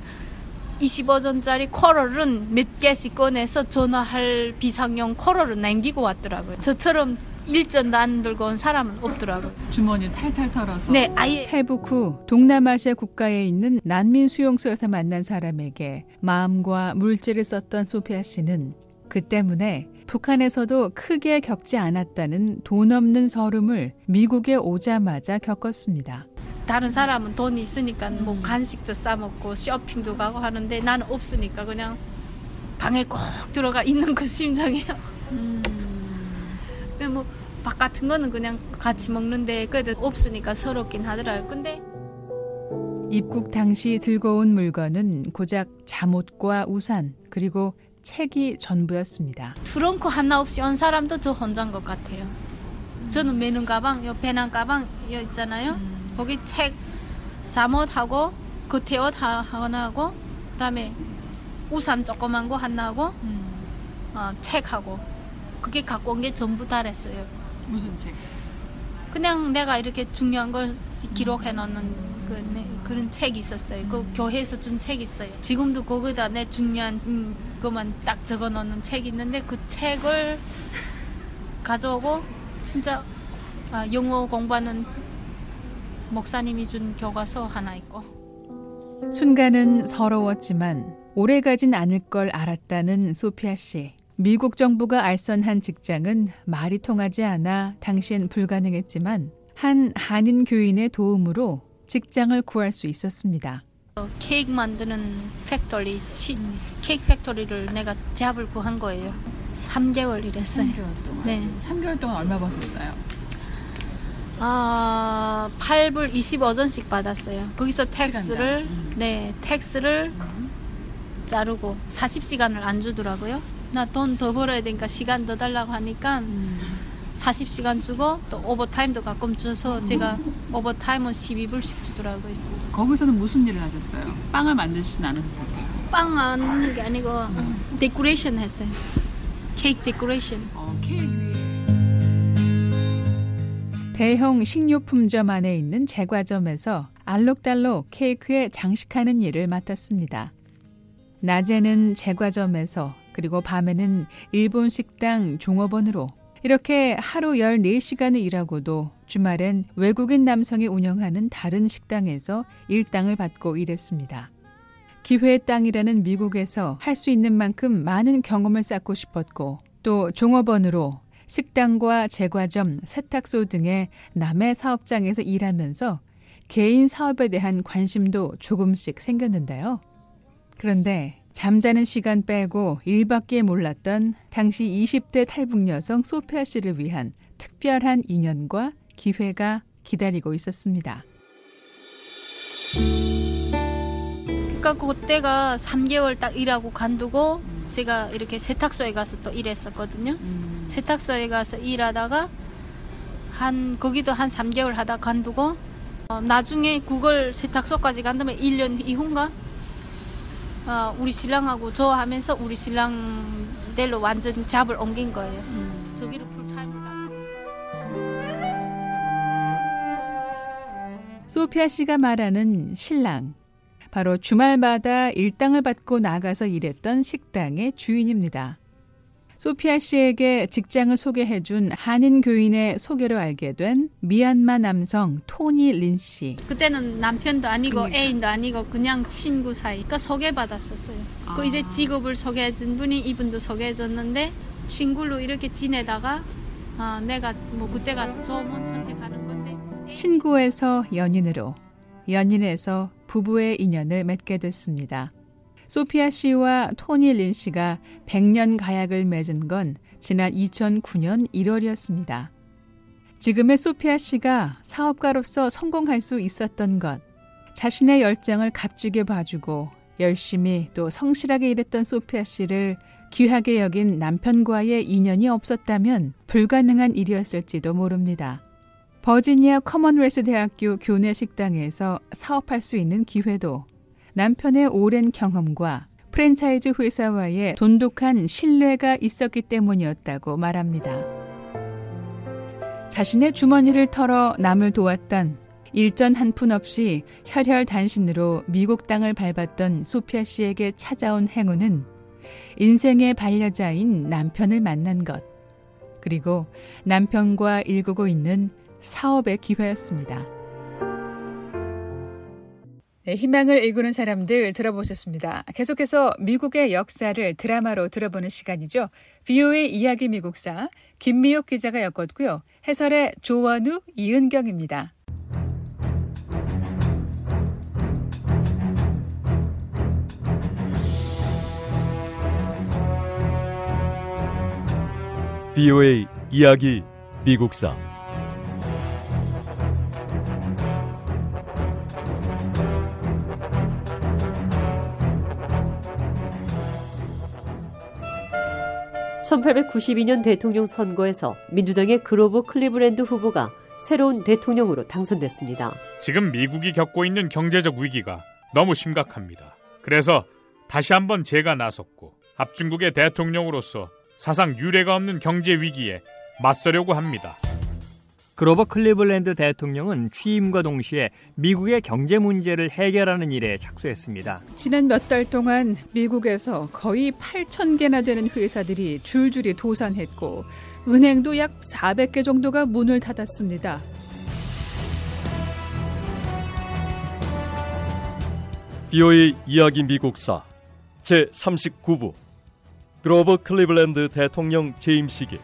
Speaker 8: 25전짜리 쿼럴은 몇 개씩 꺼내서 전화할 비상용 쿼럴을 남기고 왔더라고요. 저처럼 일전도 안 들고 온 사람은 없더라고요.
Speaker 9: 주머니 탈탈 털어서.
Speaker 8: 네, 아예.
Speaker 3: 탈북 후 동남아시아 국가에 있는 난민 수용소에서 만난 사람에게 마음과 물질을 썼던 소피아 씨는 그 때문에 북한에서도 크게 겪지 않았다는 돈 없는 서름을 미국에 오자마자 겪었습니다.
Speaker 8: 다른 사람은 돈이 있으니까 뭐 음. 간식도 싸 먹고 쇼핑도 가고 하는데 나는 없으니까 그냥 방에 꼭 들어가 있는 그 심정이에요. 음. 뭐 밥 같은 거는 그냥 같이 먹는데 그래도 없으니까 서럽긴 하더라고요. 근데
Speaker 3: 입국 당시 들고 온 물건은 고작 잠옷과 우산 그리고 책이 전부였습니다.
Speaker 8: 트렁크 하나 없이 온 사람도 저 혼자인 것 같아요. 저는 매는 가방, 요 배낭 가방 여 있잖아요. 음. 거기 책, 잠옷하고 겉에 옷 하나 하고 그다음에 우산 조그만 거 하나 하고 음. 어, 책하고 그게 갖고 온 게 전부 다랬어요.
Speaker 9: 무슨 책?
Speaker 8: 그냥 내가 이렇게 중요한 걸 기록해 놓는 그, 네, 그런 책이 있었어요. 그 음. 교회에서 준책 있어요. 지금도 거기다 내 중요한 음, 것만 딱 적어 놓는 책이 있는데 그 책을 가져오고 진짜 아, 영어 공부하는 목사님이 준 교과서 하나 있고
Speaker 3: 순간은 서러웠지만 오래 가진 않을 걸 알았다는 소피아 씨. 미국 정부가 알선한 직장은 말이 통하지 않아 당시엔 불가능했지만 한 한인 교인의 도움으로 직장을 구할 수 있었습니다.
Speaker 8: 케이크 만드는 factory, 치, 케이크 factory를 내가 job을 구한 거예요. 3개월 일했어요.
Speaker 9: 3개월 동안.
Speaker 8: 네.
Speaker 9: 3개월 동안 얼마 버셨어요?
Speaker 8: 아, 8불 25전씩 받았어요. 거기서 tax를
Speaker 9: 음.
Speaker 8: 네, tax를 자르고 40시간을 안 주더라고요. 나 돈 더 벌어야 되니까 시간 더 달라고 하니까
Speaker 9: 음.
Speaker 8: 40시간 주고 또 overtime도 가끔 줘서 제가 overtime은 12불씩 주더라고요.
Speaker 9: 거기서는 무슨 일을 하셨어요? 빵을 만드시진 않으셨을 테고요.
Speaker 8: 빵 하는 게 아니고 데코레이션 했어요. 케이크 데코레이션.
Speaker 9: 어, 케이크
Speaker 3: 대형 식료품점 안에 있는 제과점에서 알록달록 케이크에 장식하는 일을 맡았습니다. 낮에는 제과점에서 그리고 밤에는 일본 식당 종업원으로 이렇게 하루 14시간을 일하고도 주말엔 외국인 남성이 운영하는 다른 식당에서 일당을 받고 일했습니다. 기회의 땅이라는 미국에서 할 수 있는 만큼 많은 경험을 쌓고 싶었고 또 종업원으로 식당과 제과점, 세탁소 등의 남의 사업장에서 일하면서 개인 사업에 대한 관심도 조금씩 생겼는데요. 그런데 잠자는 시간 빼고 일밖에 몰랐던 당시 20대 탈북 여성 소피아 씨를 위한 특별한 인연과 기회가 기다리고 있었습니다.
Speaker 8: 그러니까 그때가 3개월 딱 일하고 간두고 제가 이렇게 세탁소에 가서 또 일했었거든요.
Speaker 9: 음.
Speaker 8: 세탁소에 가서 일하다가 한 거기도 한 3개월 하다 간두고 어, 나중에 그걸 세탁소까지 간 다음에 1년 이후인가 어, 우리 신랑하고 좋아하면서 우리 신랑 대로 완전 잡을 옮긴 거예요. 저기를 풀타임으로 가.
Speaker 3: 소피아 씨가 말하는 신랑. 바로 주말마다 일당을 받고 나가서 일했던 식당의 주인입니다. 소피아 씨에게 직장을 소개해준 한인 교인의 소개로 알게 된 미얀마 남성 토니 린 씨.
Speaker 8: 그때는 남편도 아니고
Speaker 9: 그러니까.
Speaker 8: 애인도 아니고 그냥 친구 사이. 그러니까 소개받았었어요. 그
Speaker 9: 아.
Speaker 8: 이제 직업을 소개해준 분이 이분도 소개해줬는데 친구로 이렇게 지내다가 아, 내가 뭐 그때 가서 좋은 선택하는 건데
Speaker 3: 친구에서 연인으로, 연인에서 부부의 인연을 맺게 됐습니다. 소피아 씨와 토니 린 씨가 100년 가약을 맺은 건 지난 2009년 1월이었습니다. 지금의 소피아 씨가 사업가로서 성공할 수 있었던 것, 자신의 열정을 값지게 봐주고 열심히 또 성실하게 일했던 소피아 씨를 귀하게 여긴 남편과의 인연이 없었다면 불가능한 일이었을지도 모릅니다. 버지니아 커먼웰스 대학교 교내 식당에서 사업할 수 있는 기회도 남편의 오랜 경험과 프랜차이즈 회사와의 돈독한 신뢰가 있었기 때문이었다고 말합니다. 자신의 주머니를 털어 남을 도왔던 일전 한 푼 없이 혈혈단신으로 미국 땅을 밟았던 소피아 씨에게 찾아온 행운은 인생의 반려자인 남편을 만난 것, 그리고 남편과 일구고 있는 사업의 기회였습니다. 네, 희망을 일구는 사람들 들어보셨습니다. 계속해서 미국의 역사를 드라마로 들어보는 시간이죠. VOA 이야기 미국사 김미옥 기자가 엮었고요. 해설의 조원우, 이은경입니다.
Speaker 2: VOA 이야기 미국사
Speaker 10: (1892년) 대통령 선거에서 민주당의 그로브 클리브랜드 후보가 새로운 대통령으로 당선됐습니다.
Speaker 11: 지금 미국이 겪고 있는 경제적 위기가 너무 심각합니다. 그래서 다시 한번 제가 나섰고 합중국의 대통령으로서 사상 유례가 없는 경제 위기에 맞서려고 합니다.
Speaker 12: 그로버 클리블랜드 대통령은 취임과 동시에 미국의 경제 문제를 해결하는 일에 착수했습니다.
Speaker 3: 지난 몇 달 동안 미국에서 거의 8천 개나 되는 회사들이 줄줄이 도산했고 은행도 약 400개 정도가 문을 닫았습니다.
Speaker 2: VOA 이야기 미국사 제 39부 그로버 클리블랜드 대통령 재임식이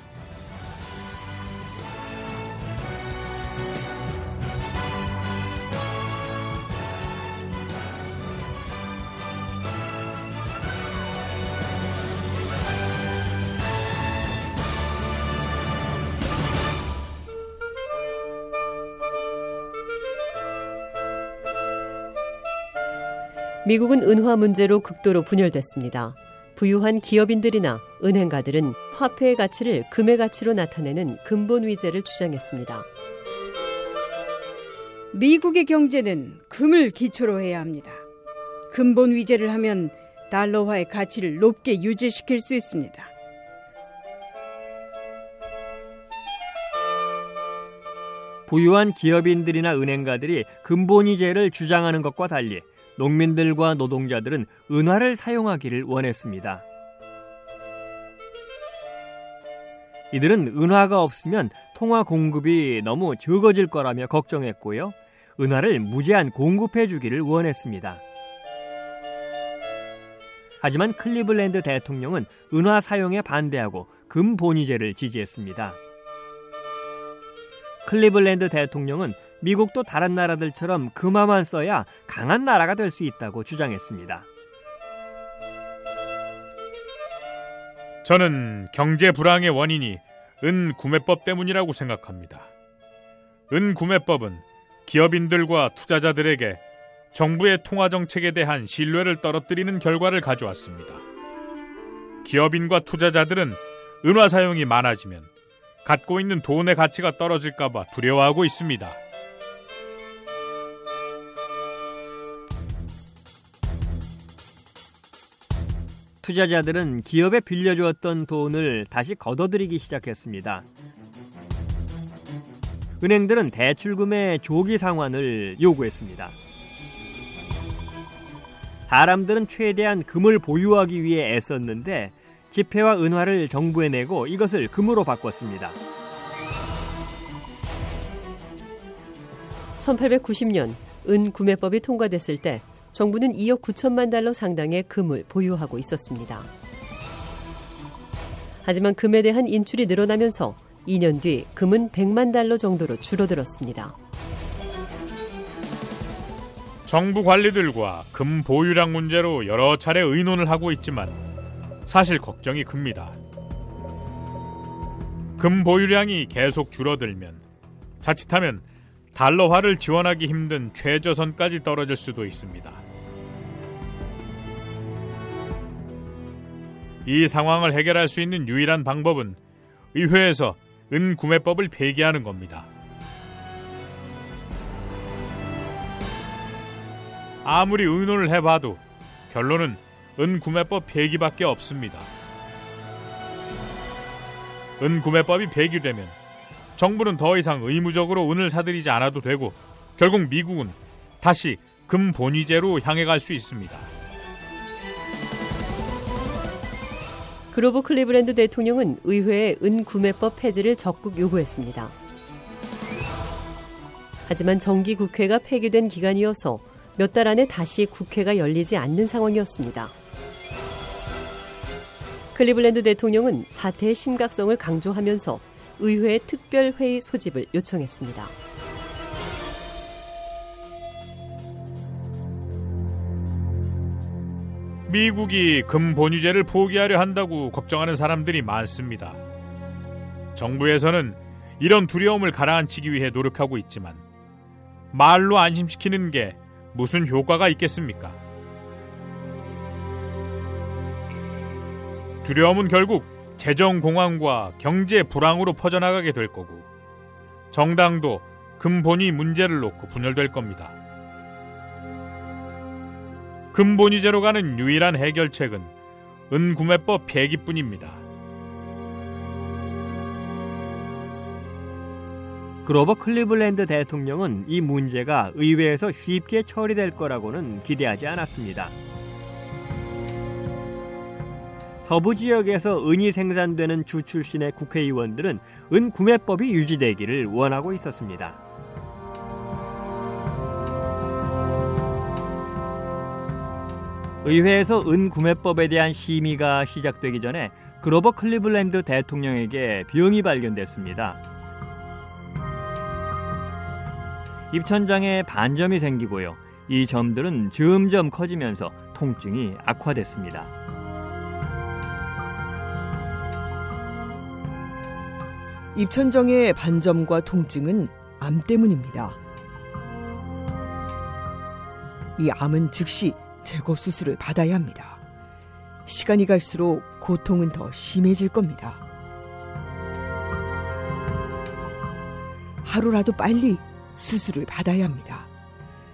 Speaker 10: 미국은 은화 문제로 극도로 분열됐습니다. 부유한 기업인들이나 은행가들은 화폐의 가치를 금의 가치로 나타내는 근본 위제를 주장했습니다.
Speaker 13: 미국의 경제는 금을 기초로 해야 합니다. 근본 위제를 하면 달러화의 가치를 높게 유지시킬 수 있습니다.
Speaker 12: 부유한 기업인들이나 은행가들이 근본 위제를 주장하는 것과 달리 농민들과 노동자들은 은화를 사용하기를 원했습니다. 이들은 은화가 없으면 통화 공급이 너무 적어질 거라며 걱정했고요. 은화를 무제한 공급해 주기를 원했습니다. 하지만 클리블랜드 대통령은 은화 사용에 반대하고 금 본위제를 지지했습니다. 클리블랜드 대통령은 미국도 다른 나라들처럼 금화만 써야 강한 나라가 될 수 있다고 주장했습니다.
Speaker 11: 저는 경제 불황의 원인이 은 구매법 때문이라고 생각합니다. 은 구매법은 기업인들과 투자자들에게 정부의 통화 정책에 대한 신뢰를 떨어뜨리는 결과를 가져왔습니다. 기업인과 투자자들은 은화 사용이 많아지면 갖고 있는 돈의 가치가 떨어질까봐 두려워하고 있습니다.
Speaker 12: 투자자들은 기업에 빌려주었던 돈을 다시 걷어들이기 시작했습니다. 은행들은 대출금의 조기 상환을 요구했습니다. 사람들은 최대한 금을 보유하기 위해 애썼는데 지폐와 은화를 정부에 내고 이것을 금으로 바꿨습니다.
Speaker 10: 1890년 은 구매법이 통과됐을 때 정부는 2억 9천만 달러 상당의 금을 보유하고 있었습니다. 하지만 금에 대한 인출이 늘어나면서 2년 뒤 금은 100만 달러 정도로 줄어들었습니다.
Speaker 11: 정부 관리들과 금 보유량 문제로 여러 차례 의논을 하고 있지만 사실 걱정이 큽니다. 금 보유량이 계속 줄어들면 자칫하면 달러화를 지원하기 힘든 최저선까지 떨어질 수도 있습니다. 이 상황을 해결할 수 있는 유일한 방법은 의회에서 은구매법을 폐기하는 겁니다. 아무리 의논을 해봐도 결론은 은구매법 폐기밖에 없습니다. 은구매법이 폐기되면 정부는 더 이상 의무적으로 은을 사들이지 않아도 되고 결국 미국은 다시 금본위제로 향해 갈 수 있습니다.
Speaker 10: 그로브 클리브랜드 대통령은 의회에 은구매법 폐지를 적극 요구했습니다. 하지만 정기 국회가 폐기된 기간이어서 몇 달 안에 다시 국회가 열리지 않는 상황이었습니다. 클리블랜드 대통령은 사태의 심각성을 강조하면서 의회 특별회의 소집을 요청했습니다.
Speaker 11: 미국이 금본위제를 포기하려 한다고 걱정하는 사람들이 많습니다. 정부에서는 이런 두려움을 가라앉히기 위해 노력하고 있지만 말로 안심시키는 게 무슨 효과가 있겠습니까? 두려움은 결국 재정 공황과 경제 불황으로 퍼져나가게 될 거고 정당도 근본위 문제를 놓고 분열될 겁니다. 근본위제로 가는 유일한 해결책은 은구매법 폐기뿐입니다.
Speaker 12: 그로버 클리블랜드 대통령은 이 문제가 의회에서 쉽게 처리될 거라고는 기대하지 않았습니다. 서부 지역에서 은이 생산되는 주 출신의 국회의원들은 은 구매법이 유지되기를 원하고 있었습니다. 의회에서 은구매법에 대한 심의가 시작되기 전에 그로버 클리블랜드 대통령에게 병이 발견됐습니다. 입천장에 반점이 생기고요. 이 점들은 점점 커지면서 통증이 악화됐습니다.
Speaker 14: 입천정의 반점과 통증은 암 때문입니다. 이 암은 즉시 제거 수술을 받아야 합니다. 시간이 갈수록 고통은 더 심해질 겁니다. 하루라도 빨리 수술을 받아야 합니다.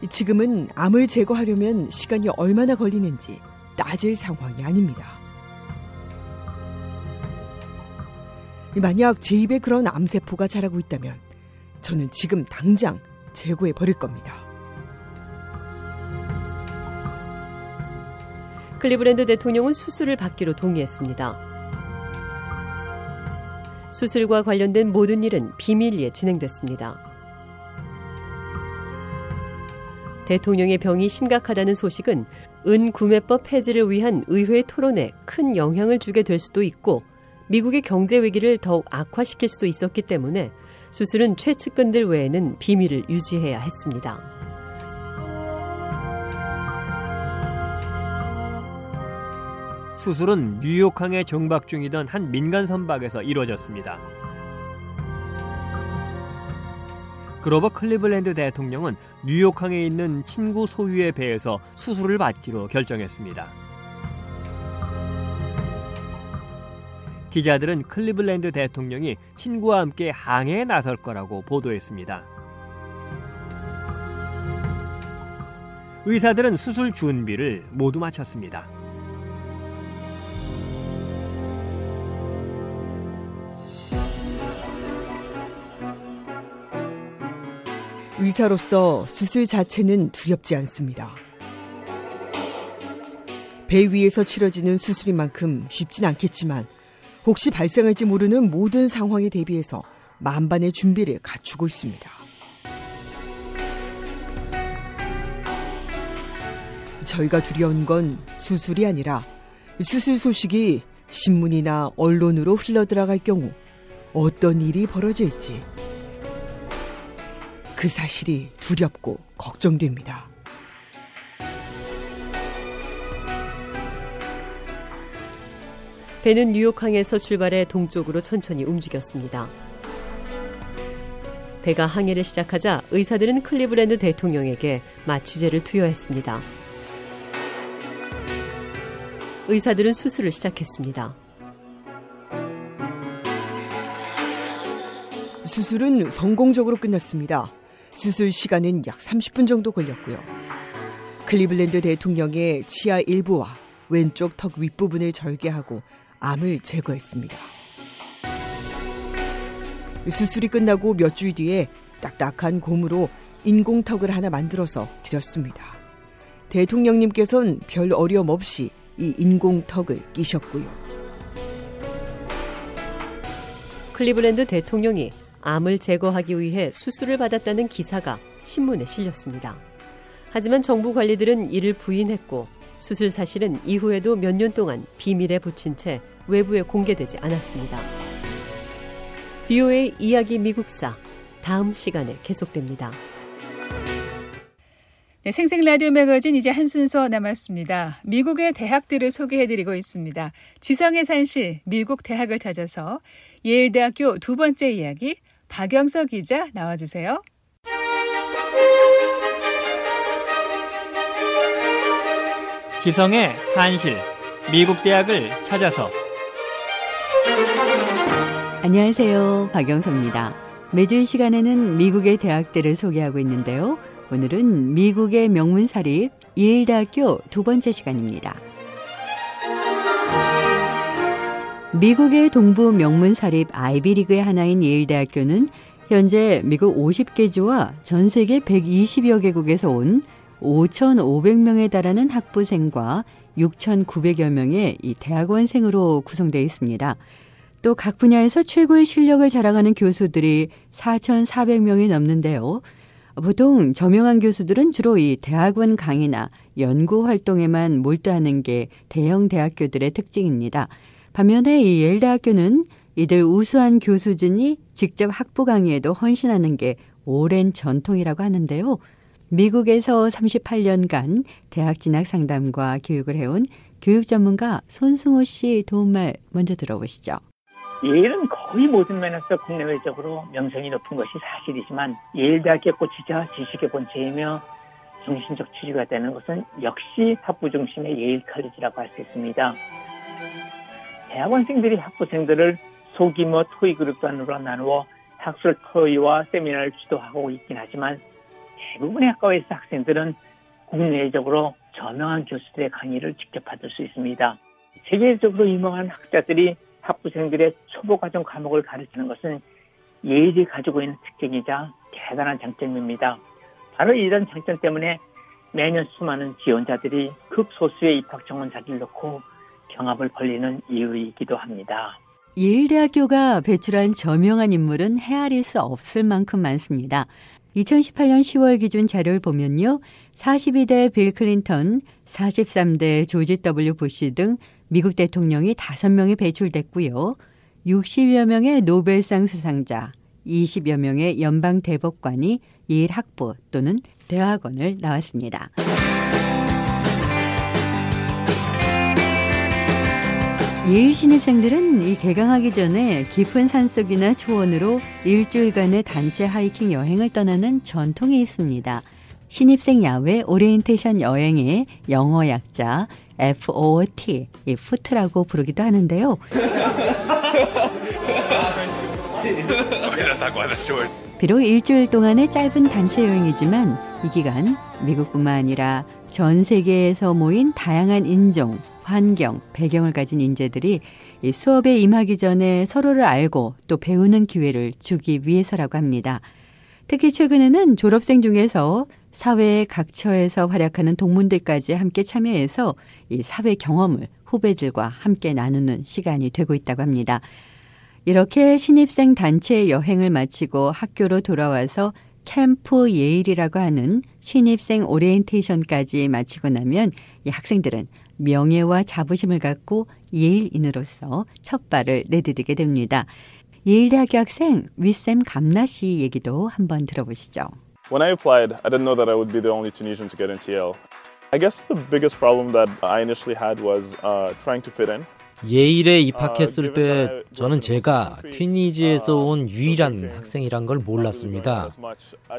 Speaker 14: 지금은 암을 제거하려면 시간이 얼마나 걸리는지 따질 상황이 아닙니다. 만약 제 입에 그런 암세포가 자라고 있다면 저는 지금 당장 제거해 버릴 겁니다.
Speaker 10: 클리브랜드 대통령은 수술을 받기로 동의했습니다. 수술과 관련된 모든 일은 비밀리에 진행됐습니다. 대통령의 병이 심각하다는 소식은 은구매법 폐지를 위한 의회 토론에 큰 영향을 주게 될 수도 있고 미국의 경제 위기를 더욱 악화시킬 수도 있었기 때문에 수술은 최측근들 외에는 비밀을 유지해야 했습니다.
Speaker 12: 수술은 뉴욕항에 정박 중이던 한 민간 선박에서 이루어졌습니다. 그로버 클리블랜드 대통령은 뉴욕항에 있는 친구 소유의 배에서 수술을 받기로 결정했습니다. 기자들은 클리블랜드 대통령이 친구와 함께 항해에 나설 거라고 보도했습니다. 의사들은 수술 준비를 모두 마쳤습니다.
Speaker 14: 의사로서 수술 자체는 두렵지 않습니다. 배 위에서 치러지는 수술인 만큼 쉽진 않겠지만 혹시 발생할지 모르는 모든 상황에 대비해서 만반의 준비를 갖추고 있습니다. 저희가 두려운 건 수술이 아니라 수술 소식이 신문이나 언론으로 흘러들어갈 경우 어떤 일이 벌어질지 그 사실이 두렵고 걱정됩니다.
Speaker 10: 배는 뉴욕항에서 출발해 동쪽으로 천천히 움직였습니다. 배가 항해를 시작하자 의사들은 클리브랜드 대통령에게 마취제를 투여했습니다. 의사들은 수술을 시작했습니다.
Speaker 14: 수술은 성공적으로 끝났습니다. 수술 시간은 약 30분 정도 걸렸고요. 클리블랜드 대통령의 치아 일부와 왼쪽 턱 윗부분을 절개하고 암을 제거했습니다. 수술이 끝나고 몇주 뒤에 딱딱한 고무로 인공턱을 하나 만들어서 드렸습니다. 대통령님께선 별 어려움 없이 이 인공턱을 끼셨고요.
Speaker 10: 클리블랜드 대통령이 암을 제거하기 위해 수술을 받았다는 기사가 신문에 실렸습니다. 하지만 정부 관리들은 이를 부인했고 수술 사실은 이후에도 몇 년 동안 비밀에 붙인 채 외부에 공개되지 않았습니다. BOA 이야기 미국사 다음 시간에 계속됩니다.
Speaker 3: 네, 생생 라디오 매거진 이제 한 순서 남았습니다. 미국의 대학들을 소개해드리고 있습니다. 지성의 산실 미국 대학을 찾아서 예일대학교 두 번째 이야기 박영서 기자 나와주세요.
Speaker 12: 지성의 산실 미국 대학을 찾아서
Speaker 1: 안녕하세요. 박영서입니다. 매주 이 시간에는 미국의 대학들을 소개하고 있는데요. 오늘은 미국의 명문사립 예일대학교 두 번째 시간입니다. 미국의 동부 명문 사립 아이비리그의 하나인 예일대학교는 현재 미국 50개 주와 전 세계 120여 개국에서 온 5,500명에 달하는 학부생과 6,900여 명의 이 대학원생으로 구성되어 있습니다. 또 각 분야에서 최고의 실력을 자랑하는 교수들이 4,400명이 넘는데요.
Speaker 15: 보통 저명한 교수들은 주로 이 대학원 강의나 연구 활동에만 몰두하는 게 대형 대학교들의 특징입니다. 반면에 이 예일대학교는 이들 우수한 교수진이 직접 학부 강의에도 헌신하는 게 오랜 전통이라고 하는데요. 미국에서 38년간 대학 진학 상담과 교육을 해온 교육 전문가 손승호 씨 도움말 먼저 들어보시죠.
Speaker 16: 예일은 거의 모든 면에서 국내외적으로 명성이 높은 것이 사실이지만 예일대학교 꽃이자 지식의 본체이며 정신적 취지가 되는 것은 역시 학부 중심의 예일 칼리지라고 할 수 있습니다. 대학원생들이 학부생들을 소규모 토의 그룹단으로 나누어 학술 토의와 세미나를 주도하고 있긴 하지만 대부분의 학과에서 학생들은 국내적으로 저명한 교수들의 강의를 직접 받을 수 있습니다. 세계적으로 유명한 학자들이 학부생들의 초보 과정 과목을 가르치는 것은 예일이 가지고 있는 특징이자 대단한 장점입니다. 바로 이런 장점 때문에 매년 수많은 지원자들이 극소수의 입학 정원 자리를 놓고 경합을 벌리는 이유이기도 합니다.
Speaker 15: 예일대학교가 배출한 저명한 인물은 헤아릴 수 없을 만큼 많습니다. 2018년 10월 기준 자료를 보면요. 42대 빌 클린턴, 43대 조지 W 부시 등 미국 대통령이 5명이 배출됐고요. 60여 명의 노벨상 수상자, 20여 명의 연방 대법관이 예일 학부 또는 대학원을 나왔습니다. 예일 신입생들은 이 개강하기 전에 깊은 산속이나 초원으로 일주일간의 단체 하이킹 여행을 떠나는 전통이 있습니다. 신입생 야외 오리엔테이션 여행의 영어 약자 FOOT, 이 FOOT라고 부르기도 하는데요. 비록 일주일 동안의 짧은 단체 여행이지만 이 기간 미국뿐만 아니라 전 세계에서 모인 다양한 인종, 환경, 배경을 가진 인재들이 이 수업에 임하기 전에 서로를 알고 또 배우는 기회를 주기 위해서라고 합니다. 특히 최근에는 졸업생 중에서 사회의 각처에서 활약하는 동문들까지 함께 참여해서 이 사회 경험을 후배들과 함께 나누는 시간이 되고 있다고 합니다. 이렇게 신입생 단체 여행을 마치고 학교로 돌아와서 캠프 예일이라고 하는 신입생 오리엔테이션까지 마치고 나면 이 학생들은 명예와 자부심을 갖고 예일인으로서 첫 발을 내디디게 됩니다. 예일대학교 학생 위샘 감나 씨 얘기도 한번 들어보시죠.
Speaker 17: When I applied, I didn't know that I would be the only Tunisian to get into Yale. I guess the biggest problem that I initially had was uh, trying to fit in.
Speaker 18: 예일에 입학했을 때 저는 제가 튀니지에서 온 유일한 학생이란 걸 몰랐습니다.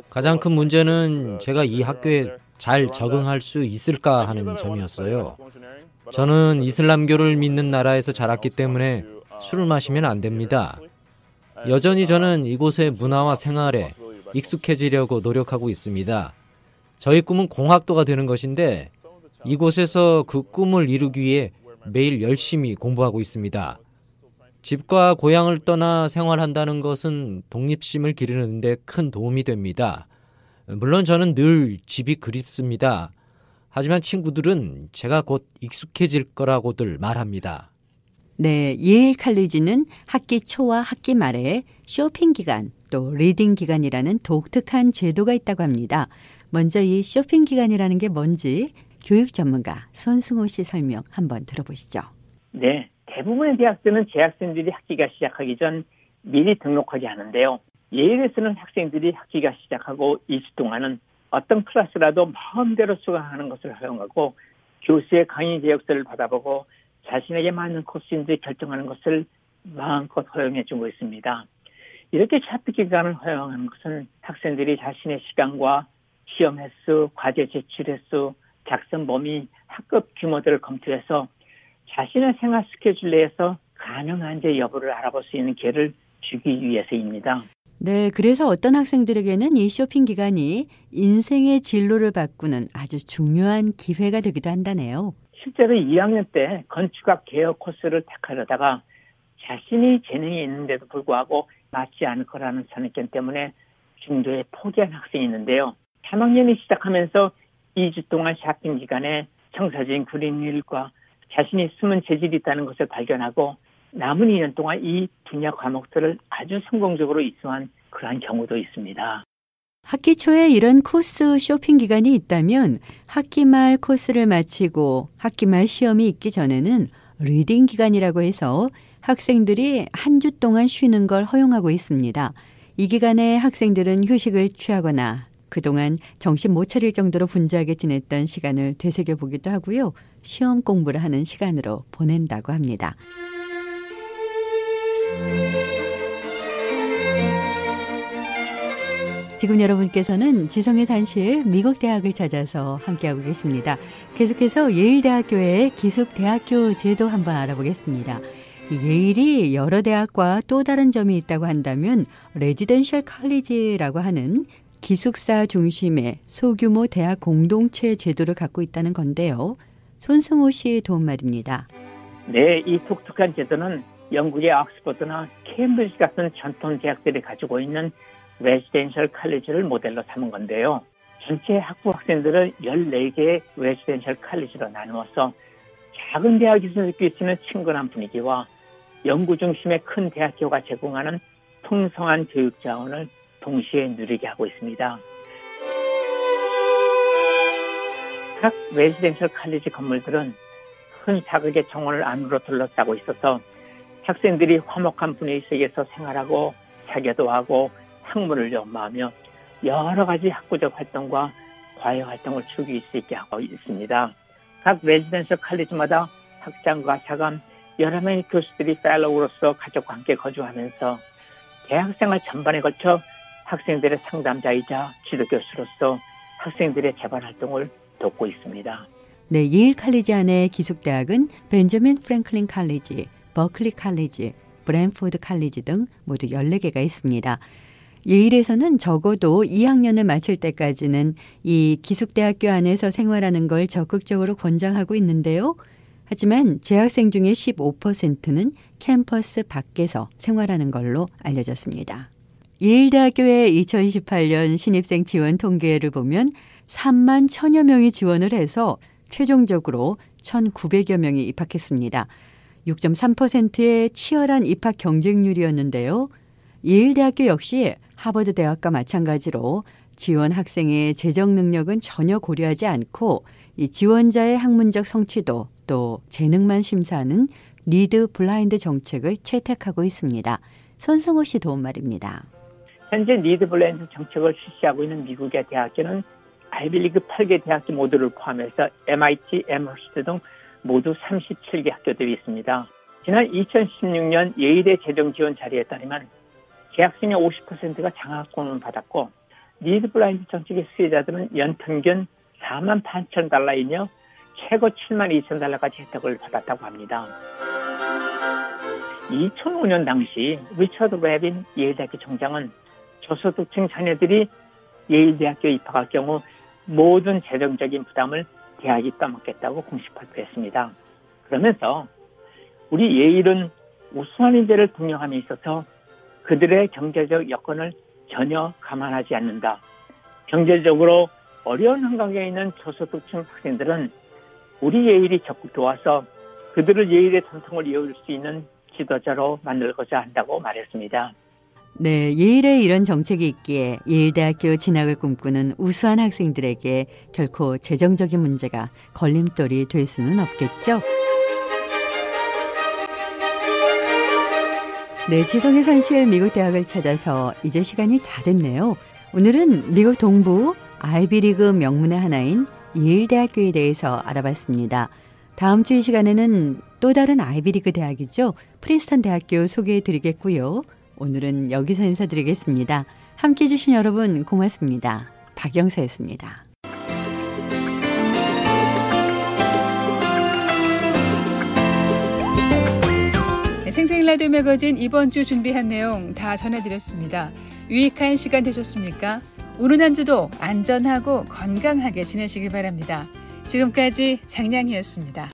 Speaker 18: 가장 큰 문제는 제가 이 학교에 잘 적응할 수 있을까 하는 점이었어요. 저는 이슬람교를 믿는 나라에서 자랐기 때문에 술을 마시면 안 됩니다. 여전히 저는 이곳의 문화와 생활에 익숙해지려고 노력하고 있습니다. 저희 꿈은 공학도가 되는 것인데 이곳에서 그 꿈을 이루기 위해 매일 열심히 공부하고 있습니다. 집과 고향을 떠나 생활한다는 것은 독립심을 기르는데 큰 도움이 됩니다. 물론 저는 늘 집이 그립습니다. 하지만 친구들은 제가 곧 익숙해질 거라고들 말합니다.
Speaker 15: 네, 예일 칼리지는 학기 초와 학기 말에 쇼핑 기간 또 reading 기간이라는 독특한 제도가 있다고 합니다. 먼저 이 쇼핑 기간이라는 게 뭔지 교육 전문가 손승호 씨 설명 한번 들어보시죠.
Speaker 16: 네, 대부분의 대학들은 재학생들이 학기가 시작하기 전 미리 등록하게 하는데요. 예일에서는 학생들이 학기가 시작하고 2주 동안은 어떤 클래스라도 마음대로 수강하는 것을 허용하고 교수의 강의 계획서를 받아보고 자신에게 맞는 코스인지 결정하는 것을 마음껏 허용해 주고 있습니다. 이렇게 차트 기간을 허용하는 것은 학생들이 자신의 시간과 시험 횟수, 과제 제출 횟수, 작성 범위, 학급 규모들을 검토해서 자신의 생활 스케줄 내에서 가능한지 여부를 알아볼 수 있는 기회를 주기 위해서입니다.
Speaker 15: 네, 그래서 어떤 학생들에게는 이 쇼핑 기간이 인생의 진로를 바꾸는 아주 중요한 기회가 되기도 한다네요.
Speaker 16: 실제로 2학년 때 건축학 개혁 코스를 택하려다가 자신이 재능이 있는데도 불구하고 맞지 않을 거라는 선입견 때문에 중도에 포기한 학생이 있는데요. 3학년이 시작하면서 2주 동안 샤핑 기간에 청사진 그리는 일과 자신의 숨은 재질이 있다는 것을 발견하고 남은 2년 동안 이 분야 과목들을 아주 성공적으로 이수한 그러한 경우도 있습니다.
Speaker 15: 학기 초에 이런 코스 쇼핑 기간이 있다면 학기 말 코스를 마치고 학기 말 시험이 있기 전에는 reading 기간이라고 해서 학생들이 한 주 동안 쉬는 걸 허용하고 있습니다. 이 기간에 학생들은 휴식을 취하거나 그동안 정신 못 차릴 정도로 분주하게 지냈던 시간을 되새겨 보기도 하고요. 시험 공부를 하는 시간으로 보낸다고 합니다. 지금 여러분께서는 지성의 산실 미국 대학을 찾아서 함께하고 계십니다. 계속해서 예일대학교의 기숙대학교 제도 한번 알아보겠습니다. 예일이 여러 대학과 또 다른 점이 있다고 한다면 레지던셜 칼리지라고 하는 기숙사 중심의 소규모 대학 공동체 제도를 갖고 있다는 건데요. 손승호 씨 도움 말입니다.
Speaker 16: 네, 이 독특한 제도는 영국의 옥스퍼드나 케임브리지 같은 전통 대학들이 가지고 있는 레지덴셜 칼리지를 모델로 삼은 건데요. 전체 학부 학생들을 14개의 레지덴셜 칼리지로 나누어서 작은 대학에서 느낄 수 있는 친근한 분위기와 연구 중심의 큰 대학교가 제공하는 풍성한 교육 자원을 동시에 누리게 하고 있습니다. 각 residential college 건물들은 큰 사각의 정원을 안으로 둘러싸고 있어서 학생들이 화목한 분위기 속에서 생활하고 사교도 하고 학문을 연마하며 여러 가지 학구적 활동과 과외 활동을 즐길 수 있게 하고 있습니다. 각 레지던셜 칼리지마다 학장과 차관, 여러 명의 교수들이 fellow로서 가족과 함께 거주하면서 대학생활 전반에 걸쳐 학생들의 상담자이자 지도교수로서 학생들의 제반 활동을 돕고 있습니다.
Speaker 15: 네, 예일 칼리지 안에 기숙대학은 벤저민 프랭클린 칼리지, 버클리 칼리지, 브랜포드 칼리지 등 모두 14개가 있습니다. 예일에서는 적어도 2학년을 마칠 때까지는 이 기숙대학교 안에서 생활하는 걸 적극적으로 권장하고 있는데요. 하지만 재학생 중에 15%는 캠퍼스 밖에서 생활하는 걸로 알려졌습니다. 예일대학교의 2018년 신입생 지원 통계를 보면 3만 천여 명이 지원을 해서 최종적으로 1,900여 명이 입학했습니다. 6.3%의 치열한 입학 경쟁률이었는데요. 예일대학교 역시 하버드 대학과 마찬가지로 지원 학생의 재정 능력은 전혀 고려하지 않고 이 지원자의 학문적 성취도 또 재능만 심사하는 need-blind 정책을 채택하고 있습니다. 손승호 씨 도움 말입니다.
Speaker 16: 현재 need-blind 정책을 실시하고 있는 미국의 대학교는 아이비리그 8개 대학교 모두를 포함해서 MIT, 애머스트 등 모두 37개 학교들이 있습니다. 지난 2016년 예일의 재정 지원 자료에 따르면 재학생의 50%가 장학금을 받았고 need-blind 정책의 수혜자들은 연 평균 4만 8천 달러이며 최고 7만 2천 달러까지 혜택을 받았다고 합니다. 2005년 당시 리처드 랩인 예일대학교 총장은 저소득층 자녀들이 예일대학교에 입학할 경우 모든 재정적인 부담을 대학이 떠맡겠다고 공식 발표했습니다. 그러면서 우리 예일은 우수한 인재를 등용함에 있어서 그들의 경제적 여건을 전혀 감안하지 않는다. 경제적으로 어려운 환경에 있는 저소득층 학생들은 우리 예일이 적극 도와서 그들을 예일의 전통을 이어올 수 있는 지도자로 만들고자 한다고 말했습니다.
Speaker 15: 네, 예일에 이런 정책이 있기에 예일대학교 진학을 꿈꾸는 우수한 학생들에게 결코 재정적인 문제가 걸림돌이 될 수는 없겠죠. 네, 지성의 산실 미국 대학을 찾아서 이제 시간이 다 됐네요. 오늘은 미국 동부 아이비리그 명문의 하나인 예일대학교에 대해서 알아봤습니다. 다음 주 이 시간에는 또 다른 아이비리그 대학이죠. 프린스턴 대학교 소개해 드리겠고요. 오늘은 여기서 인사드리겠습니다. 함께 해주신 여러분 고맙습니다. 박영사였습니다.
Speaker 3: 생생 라디오 매거진 이번 주 준비한 내용 다 전해드렸습니다. 유익한 시간 되셨습니까? 오늘 한 주도 안전하고 건강하게 지내시기 바랍니다. 지금까지 장량이었습니다.